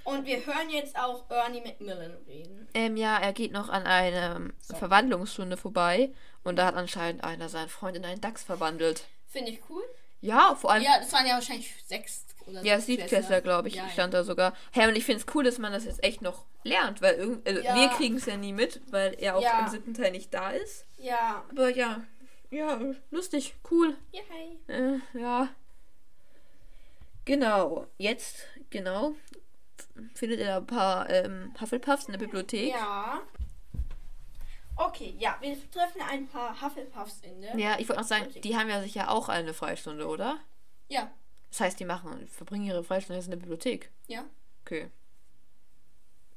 Und wir hören jetzt auch Ernie Macmillan reden. Ähm, ja, er geht noch an einer So. Verwandlungsstunde vorbei und da hat anscheinend einer seinen Freund in einen Dachs verwandelt. Finde ich cool. Ja, vor allem. Ja, das waren ja wahrscheinlich sechs oder Ja, Siebtklässler, glaube ich, Ja, stand da sogar. Hä, und ich finde es cool, dass man das jetzt echt noch lernt, weil irgend, also Ja. wir kriegen es ja nie mit, weil er auch Ja. im siebten Teil nicht da ist. Ja. Aber ja, ja, lustig, cool. Ja, hey. Äh, ja. Genau, jetzt, genau, findet er ein paar ähm, Hufflepuffs in der Bibliothek. Ja. Okay, ja, wir treffen ein paar Hufflepuffs in der. Ja, ich wollte noch sagen, die haben ja sicher auch eine Freistunde, oder? Ja. Das heißt, die machen, verbringen ihre Freistunde jetzt in der Bibliothek. Ja. Okay.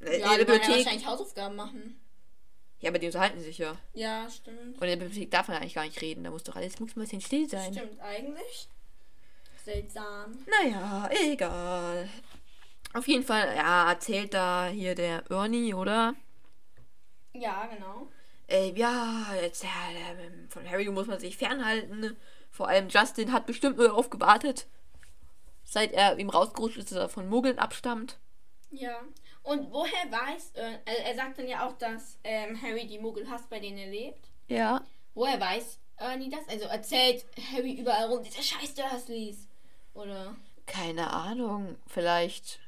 Äh, Ja, in der die wollen ja Bibliothek. wahrscheinlich Hausaufgaben machen. Ja, aber die unterhalten sich ja. Ja, stimmt. Und in der Bibliothek darf man eigentlich gar nicht reden. Da muss doch alles muss ein bisschen still sein. Stimmt eigentlich. Seltsam. Naja, egal. Auf jeden Fall, ja, erzählt da hier der Ernie, oder? Ja, genau. Äh, ja, jetzt ja, von Harry muss man sich fernhalten. Vor allem Justin hat bestimmt nur darauf gewartet, seit er ihm rausgerutscht ist, dass er von Muggeln abstammt. Ja. Und woher weiß, äh, er sagt dann ja auch, dass ähm, Harry die Muggel hasst, bei denen er lebt. Ja. Woher weiß Ernie das? Also erzählt Harry überall rum, diese scheiß Dursleys. Oder? Keine Ahnung, vielleicht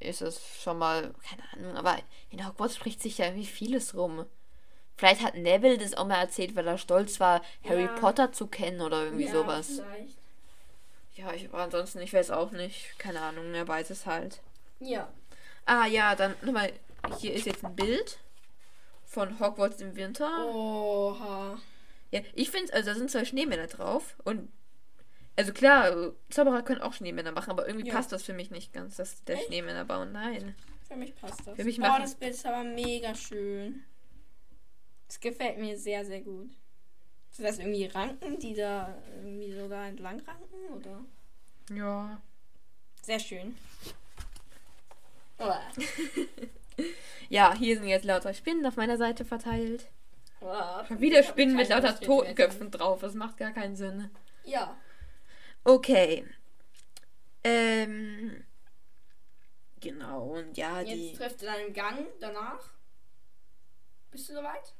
ist es schon mal, keine Ahnung, aber in Hogwarts spricht sich ja irgendwie vieles rum. Vielleicht hat Neville das auch mal erzählt, weil er stolz war, Harry Ja. Potter zu kennen oder irgendwie ja, sowas. Vielleicht. Ja, ich, aber ansonsten, ich weiß auch nicht. Keine Ahnung, er weiß es halt. Ja. Ah ja, dann nochmal, hier ist jetzt ein Bild von Hogwarts im Winter. Oha. Ja, ich finde, also da sind zwei Schneemänner drauf und also klar, Zauberer können auch Schneemänner machen, aber irgendwie Ja. passt das für mich nicht ganz, dass der Echt? Schneemänner bauen. Nein. Für mich passt das. Für mich oh, machen- das Bild ist aber mega schön. Das gefällt mir sehr, sehr gut. Sind das irgendwie Ranken, die da irgendwie so da entlang ranken, oder? Ja. Sehr schön. [LAUGHS] Ja, hier sind jetzt lauter Spinnen auf meiner Seite verteilt. Schon wieder Spinnen mit lauter Totenköpfen drauf. Das macht gar keinen Sinn. Ja. Okay. Ähm. Genau, und ja, Jetzt die. trifft er dann im Gang danach. Bist du soweit?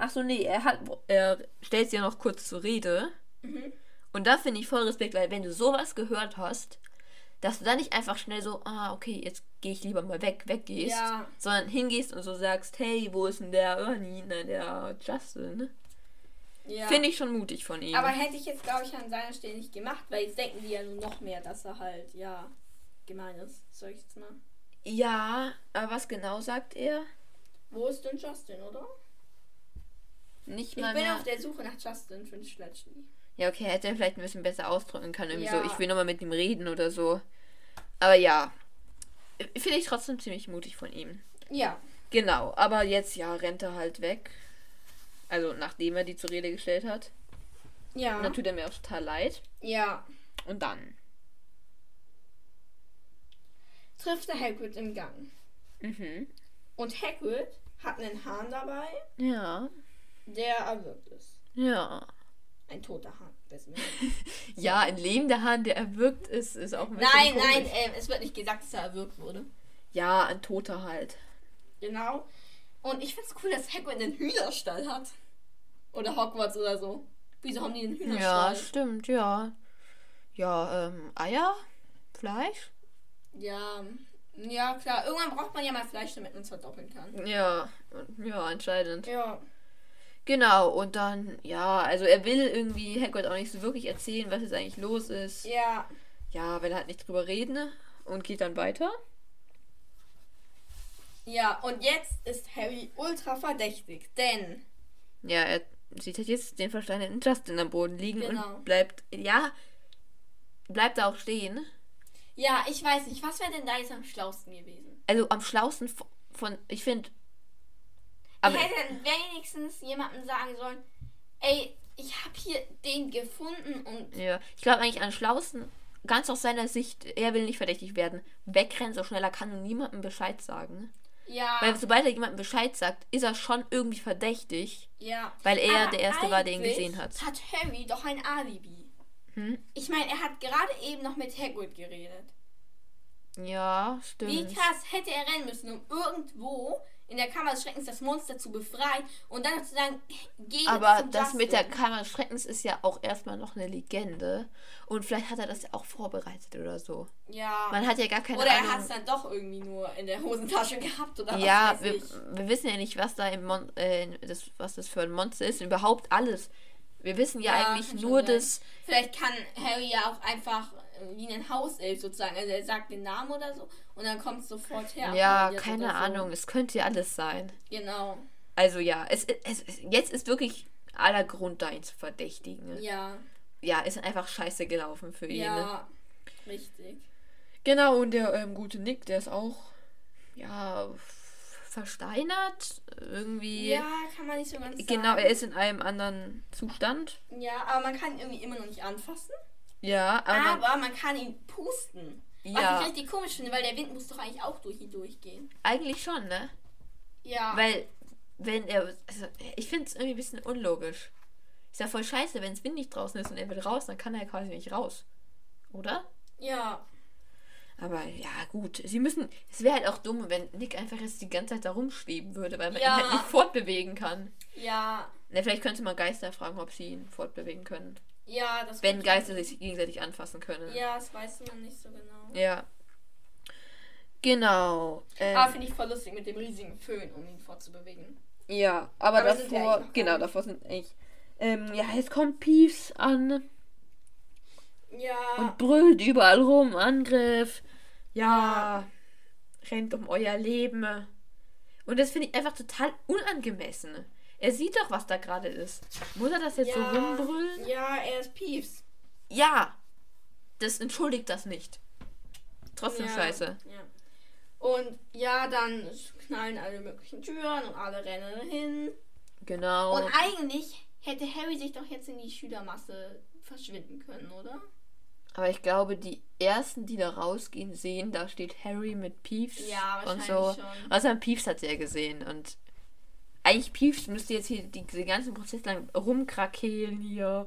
Achso, nee, er hat. Er stellt sie ja noch kurz zur Rede. Mhm. Und da finde ich voll Respekt, weil wenn du sowas gehört hast, dass du dann nicht einfach schnell so, ah, okay, jetzt gehe ich lieber mal weg, weggehst, Ja. sondern hingehst und so sagst, hey, wo ist denn der Ernie, ne, der Justin? Ja. Finde ich schon mutig von ihm. Aber hätte ich jetzt, glaube ich, an seiner Stelle nicht gemacht, weil jetzt denken die ja nur noch mehr, dass er halt, ja, gemein ist. Sag ich jetzt mal. ja, aber was genau sagt er? Wo ist denn Justin, oder? Nicht Ich mal bin mehr. auf der Suche nach Justin für Schletchley. Ja, okay, hätte er vielleicht ein bisschen besser ausdrücken können. Irgendwie Ja. so, ich will nochmal mit ihm reden oder so. Aber ja, finde ich trotzdem ziemlich mutig von ihm. Ja. Genau, aber jetzt ja, rennt er halt weg. Also nachdem er die zur Rede gestellt hat. Ja. Und dann tut er mir auch total leid. Ja. Und dann. Trifft er Hagrid im Gang. Mhm. Und Hagrid hat einen Hahn dabei, Ja. der erwürgt ist. Ja. Ein toter Hahn. [LAUGHS] Ja, ein lebender Hahn, der erwürgt ist, ist auch ein bisschen nein, komisch. nein, ähm, es wird nicht gesagt, dass er erwürgt wurde. Ja, ein toter halt. Genau. Und ich find's cool, dass Hagrid einen Hühnerstall hat. Oder Hogwarts oder so. Wieso haben die einen Ja, Hühnerstall? stimmt, ja. Ja, ähm, Eier? Fleisch? Ja, ja, klar. Irgendwann braucht man ja mal Fleisch, damit man es verdoppeln kann. Ja, ja, anscheinend. Ja. Genau, und dann, ja, also er will irgendwie Hagrid auch nicht so wirklich erzählen, was jetzt eigentlich los ist. Ja. Ja, will halt nicht drüber reden und geht dann weiter. Ja, und jetzt ist Harry ultra verdächtig, denn Ja, er sieht halt jetzt den versteinerten Justin am Boden liegen Genau. und bleibt, ja, bleibt da auch stehen. Ja, ich weiß nicht, was wäre denn da jetzt am schlausten gewesen? Also am schlausten von, von ich finde, Ich hätte wenigstens jemandem sagen sollen, ey, ich habe hier den gefunden und ja, ich glaube eigentlich am schlausten, ganz aus seiner Sicht, er will nicht verdächtig werden, wegrennen so schnell er kann und niemandem Bescheid sagen. ja, Weil sobald er jemandem Bescheid sagt, ist er schon irgendwie verdächtig, ja. weil er Aber der Erste war, der ihn gesehen hat. Hat Harry doch ein Alibi. Hm? Ich meine, er hat gerade eben noch mit Hagrid geredet. Ja, stimmt. Wie krass hätte er rennen müssen, um irgendwo in der Kammer des Schreckens das Monster zu befreien und dann zu sagen, geh Aber zum das mit der Justin. Kammer des Schreckens ist ja auch erstmal noch eine Legende. Und vielleicht hat er das ja auch vorbereitet oder so. Ja. Man hat ja gar keine oder er hat es dann doch irgendwie nur in der Hosentasche [LAUGHS] gehabt oder ja, was weiß wir, ich. wir wissen ja nicht, was da im Mon äh, das, was das für ein Monster ist. Überhaupt alles. Wir wissen ja, Ja, eigentlich nur sein. das. Vielleicht kann Harry ja auch einfach äh, wie ein Hauself sozusagen. Also er sagt den Namen oder so und dann kommt es sofort her. Ja, keine so. Ahnung. Es könnte ja alles sein. Genau. Also ja, es, es, es jetzt ist wirklich aller Grund, da ihn zu verdächtigen. ne? Ja. Ja, ist einfach scheiße gelaufen für ihn. Ne? Ja. Richtig. Genau, und der ähm, gute Nick, der ist auch, ja, versteinert. Irgendwie. Ja, kann man nicht so ganz sagen. Genau, er ist in einem anderen Zustand. Ja, aber man kann ihn irgendwie immer noch nicht anfassen. Ja, aber, man, Aber man kann ihn pusten. Ja. Was ich richtig komisch finde, weil der Wind muss doch eigentlich auch durch ihn durchgehen. eigentlich schon, ne? Ja. Weil, wenn er. Also, ich finde es irgendwie ein bisschen unlogisch. Ist ja voll scheiße, wenn es windig draußen ist und er will raus, dann kann er quasi nicht raus. Oder? ja. Aber ja, gut. Sie müssen. Es wäre halt auch dumm, wenn Nick einfach jetzt die ganze Zeit da rumschweben würde, weil man Ja. ihn halt nicht fortbewegen kann. Ja. Ne, vielleicht könnte man Geister fragen, ob sie ihn fortbewegen können. Ja, das Wenn Geister sich gegenseitig anfassen können. Ja, das weiß man nicht so genau. Ja. Genau. Ähm, Aber finde ich voll lustig mit dem riesigen Föhn, um ihn fortzubewegen. ja, aber, Aber davor. Genau, davor sind echt. Ähm, ja, jetzt kommt Peeves an Ja. und brüllt überall rum. Angriff. Ja. Rennt um euer Leben. Und das finde ich einfach total unangemessen. Er sieht doch, was da gerade ist. Muss er das jetzt ja, so rumbrüllen? Ja, er ist Peeves. Ja. Das entschuldigt das nicht. Trotzdem ja. scheiße. Ja. Und ja, dann knallen alle möglichen Türen und alle rennen hin. Genau. Und eigentlich hätte Harry sich doch jetzt in die Schülermasse verschwinden können, oder? Aber ich glaube, die ersten, die da rausgehen, sehen, da steht Harry mit Peeves Ja, und so. wahrscheinlich schon. Außer Peeves hat sie ja gesehen. Und eigentlich Peeves müsste jetzt hier die, den ganzen Prozess lang rumkrakehlen hier.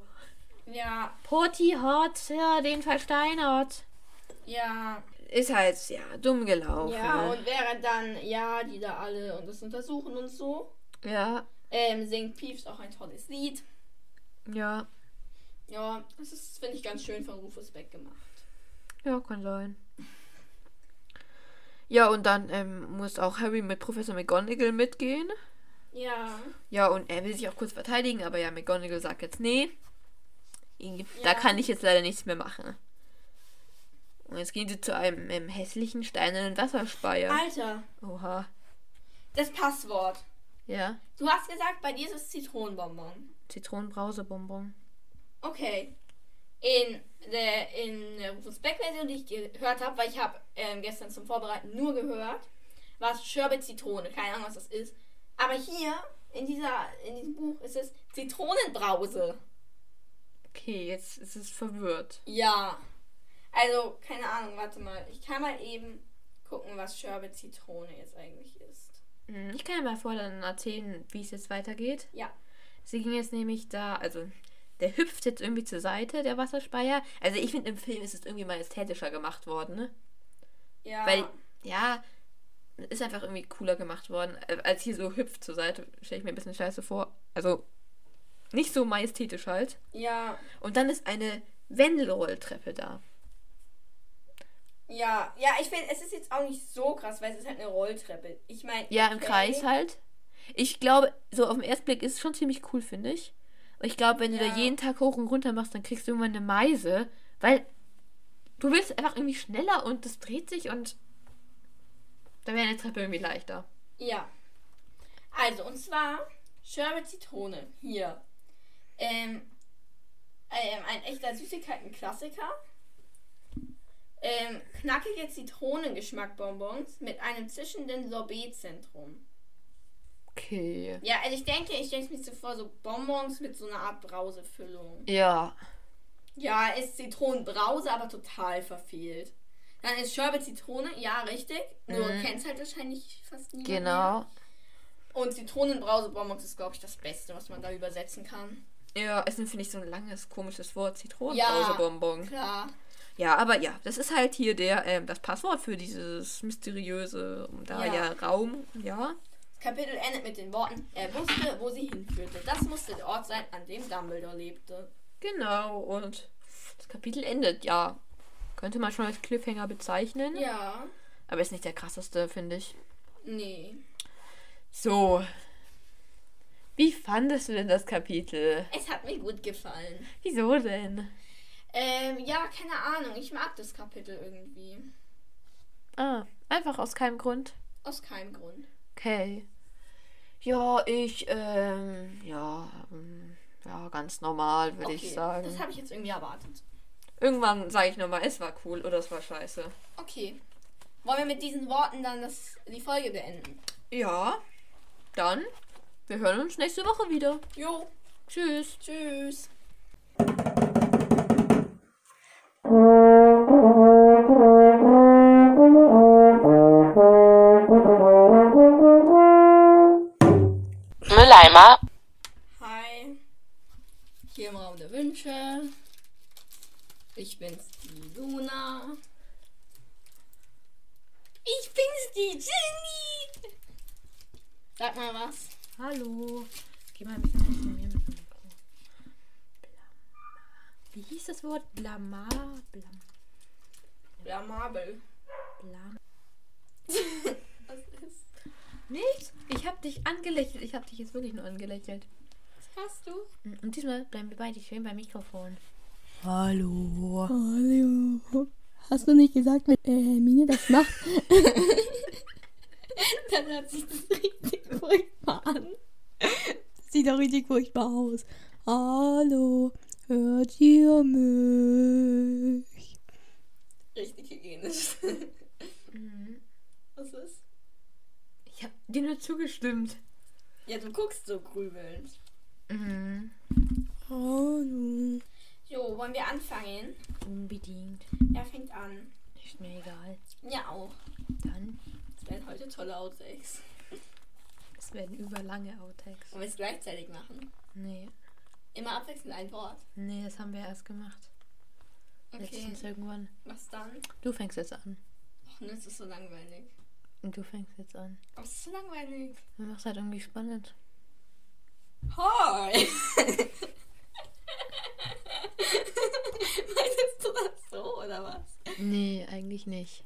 Ja, Porty hat ja den versteinert. ja, Ist halt, ja, dumm gelaufen. ja. Und während dann, ja, die da alle und das untersuchen und so, ja, ähm, singt Peeves auch ein tolles Lied. ja, Ja, das ist, finde ich, ganz schön von Rufus Beck gemacht. ja, kann sein. Ja, und dann ähm, muss auch Harry mit Professor McGonagall mitgehen. Ja, Ja, und er will sich auch kurz verteidigen, aber ja, McGonagall sagt jetzt, nee, ihn- da Ja. kann ich jetzt leider nichts mehr machen. Und jetzt gehen sie zu einem, ähm, hässlichen steinernen Wasserspeier. Alter, Oha. das Passwort. Ja, Du hast gesagt, bei dir ist es Zitronenbonbon. Zitronenbrausebonbon. Okay. In der, in der Rufus Beck-Version, die ich gehört habe, weil ich habe ähm, gestern zum Vorbereiten nur gehört, war es Sherbet Zitrone. Keine Ahnung, was das ist. Aber hier, in, dieser, in diesem Buch, ist es Zitronenbrause. Okay, jetzt ist es verwirrt. Ja. Also, keine Ahnung, warte mal. Ich kann mal eben gucken, was Sherbet Zitrone jetzt eigentlich ist. Hm, Ich kann ja mal vor dann erzählen, wie es jetzt weitergeht. Ja. Sie ging jetzt nämlich da, also der hüpft jetzt irgendwie zur Seite, der Wasserspeier. Also ich finde, im Film ist es irgendwie majestätischer gemacht worden, ne? Ja. Weil, ja, ist einfach irgendwie cooler gemacht worden. Äh, Als hier so hüpft zur Seite, stelle ich mir ein bisschen scheiße vor. Also, nicht so majestätisch halt. ja. Und dann ist eine Wendelrolltreppe da. Ja, ja, ich finde, es ist jetzt auch nicht so krass, weil es ist halt eine Rolltreppe. Ich meine, Ja, im. Kreis halt. Ich glaube, so auf den ersten Blick ist es schon ziemlich cool, finde ich. Ich glaube, wenn du Ja. da jeden Tag hoch und runter machst, dann kriegst du irgendwann eine Meise. Weil du willst einfach irgendwie schneller und das dreht sich und da wäre eine Treppe irgendwie leichter. Ja. Also, und zwar Sherbet Zitrone. Hier. Ähm, ähm, ein echter Süßigkeiten-Klassiker. Ähm, knackige Zitronengeschmack-Bonbons mit einem zischenden Sorbetzentrum. Okay. Ja, also ich denke, ich denke mir so vor, so Bonbons mit so einer Art Brausefüllung. Ja. Ja, ist Zitronenbrause, aber total verfehlt. Dann ist Sherbet Zitrone, ja, richtig. Nur Mhm. kennst halt wahrscheinlich fast niemand mehr. Genau. Und Zitronenbrausebonbons ist, glaube ich, das Beste, was man da übersetzen kann. Ja, es ist, finde ich, so ein langes, komisches Wort. Ja. Zitronenbrausebonbon. Klar. Ja, aber ja, das ist halt hier der, ähm, das Passwort für dieses mysteriöse, da ja. Ja. Raum, ja. Kapitel endet mit den Worten, er wusste, wo sie hinführte. Das musste der Ort sein, an dem Dumbledore lebte. Genau, und das Kapitel endet, ja. Könnte man schon als Cliffhanger bezeichnen. Ja. Aber ist nicht der krasseste, finde ich. Nee. So. Wie fandest du denn das Kapitel? Es hat mir gut gefallen. Wieso denn? Ähm, ja, keine Ahnung. Ich mag das Kapitel irgendwie. Ah, einfach aus keinem Grund. Aus keinem Grund. Okay. Ja, ich, ähm, ja, ähm, ja, ganz normal, würde ich sagen. Das habe ich jetzt irgendwie erwartet. Irgendwann sage ich nochmal, es war cool oder es war scheiße. Okay. Wollen wir mit diesen Worten dann das, die Folge beenden? Ja, dann, wir hören uns nächste Woche wieder. Jo. Tschüss. Tschüss. Bin's, die Luna. Ich bin's, die Jenny. Sag mal was. Hallo. Geh mal ein bisschen zu mir mit dem Mikro. Blama. Wie hieß das Wort? Blama. Blam. Blamabel. Blam. [LAUGHS] Was ist? Nichts. Ich hab dich angelächelt. Ich hab dich jetzt wirklich nur angelächelt. Was hast du? Und diesmal bleiben wir beide schön beim Mikrofon. Hallo. Hallo. Hast du nicht gesagt, wenn äh, Hermine das macht? [LAUGHS] Dann hört sich das richtig furchtbar an. Sieht doch richtig furchtbar aus. Hallo. Hört ihr mich? Richtig hygienisch. Mhm. Was ist? Ich hab dir nur zugestimmt. Ja, du guckst so grübelnd. Mhm. Hallo. Jo, wollen wir anfangen? Unbedingt. Wer fängt an? Ist mir egal. Ja, auch. Dann, Es werden heute tolle Outtakes. es werden überlange Outtakes. Wollen wir es gleichzeitig machen? Nee. Immer abwechselnd ein Wort. Nee, das haben wir erst gemacht. Okay. Letztens irgendwann. Was dann? Du fängst jetzt an. Ach, ne, es ist so langweilig. Und du fängst jetzt an. Aber es ist so langweilig. Du machst halt irgendwie spannend. Hi! [LAUGHS] Meintest du das so oder was? Nee, eigentlich nicht.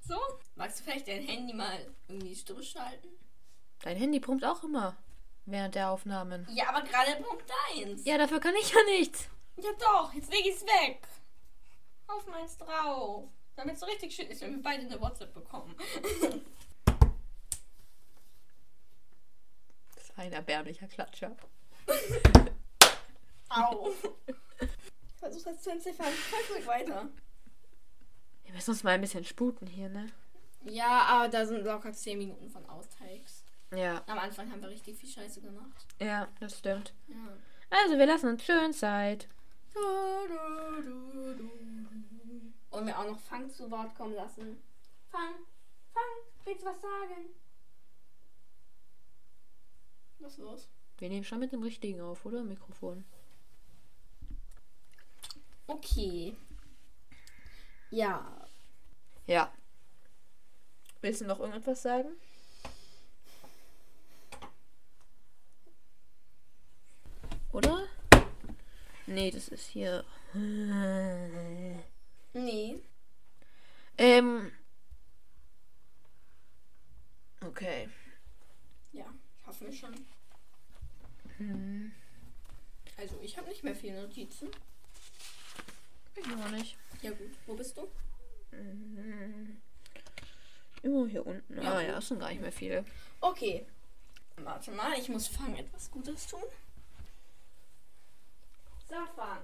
So? Magst du vielleicht dein Handy mal irgendwie stillschalten? Dein Handy pumpt auch immer während der Aufnahmen. Ja, aber gerade Punkt deins. Ja, dafür kann ich ja nichts. Ja doch, jetzt leg ich's weg. Auf meins drauf. Damit es so richtig schön ist, wenn wir beide eine WhatsApp bekommen. [LAUGHS] Das war ein erbärmlicher Klatscher. [LAUGHS] Au. [LAUGHS] Versuch das zu entziffern. Ruhig weiter. [LAUGHS] Wir müssen uns mal ein bisschen sputen hier, ne? Ja, aber da sind locker 10 Minuten von Outtakes. Ja. Am Anfang haben wir richtig viel Scheiße gemacht. Ja, das stimmt. Ja. Also, wir lassen uns schön Zeit. Und wir auch noch Fang zu Wort kommen lassen. Fang, Fang, willst du was sagen? Was ist los? Wir nehmen schon mit dem richtigen auf, oder? Mikrofon. Okay. Ja. Ja. Willst du noch irgendetwas sagen? Oder? Nee, das ist hier. Nee. Ähm. Okay. Ja, schaffen wir schon. Hm. Also, ich habe nicht mehr viele Notizen. Ich noch nicht. Ja, gut. Wo bist du? Mhm. Oh, hier unten. Ja, ah ja, das sind gar nicht mehr viele. Okay. Warte mal, ich muss Fang etwas Gutes tun. So, Fang.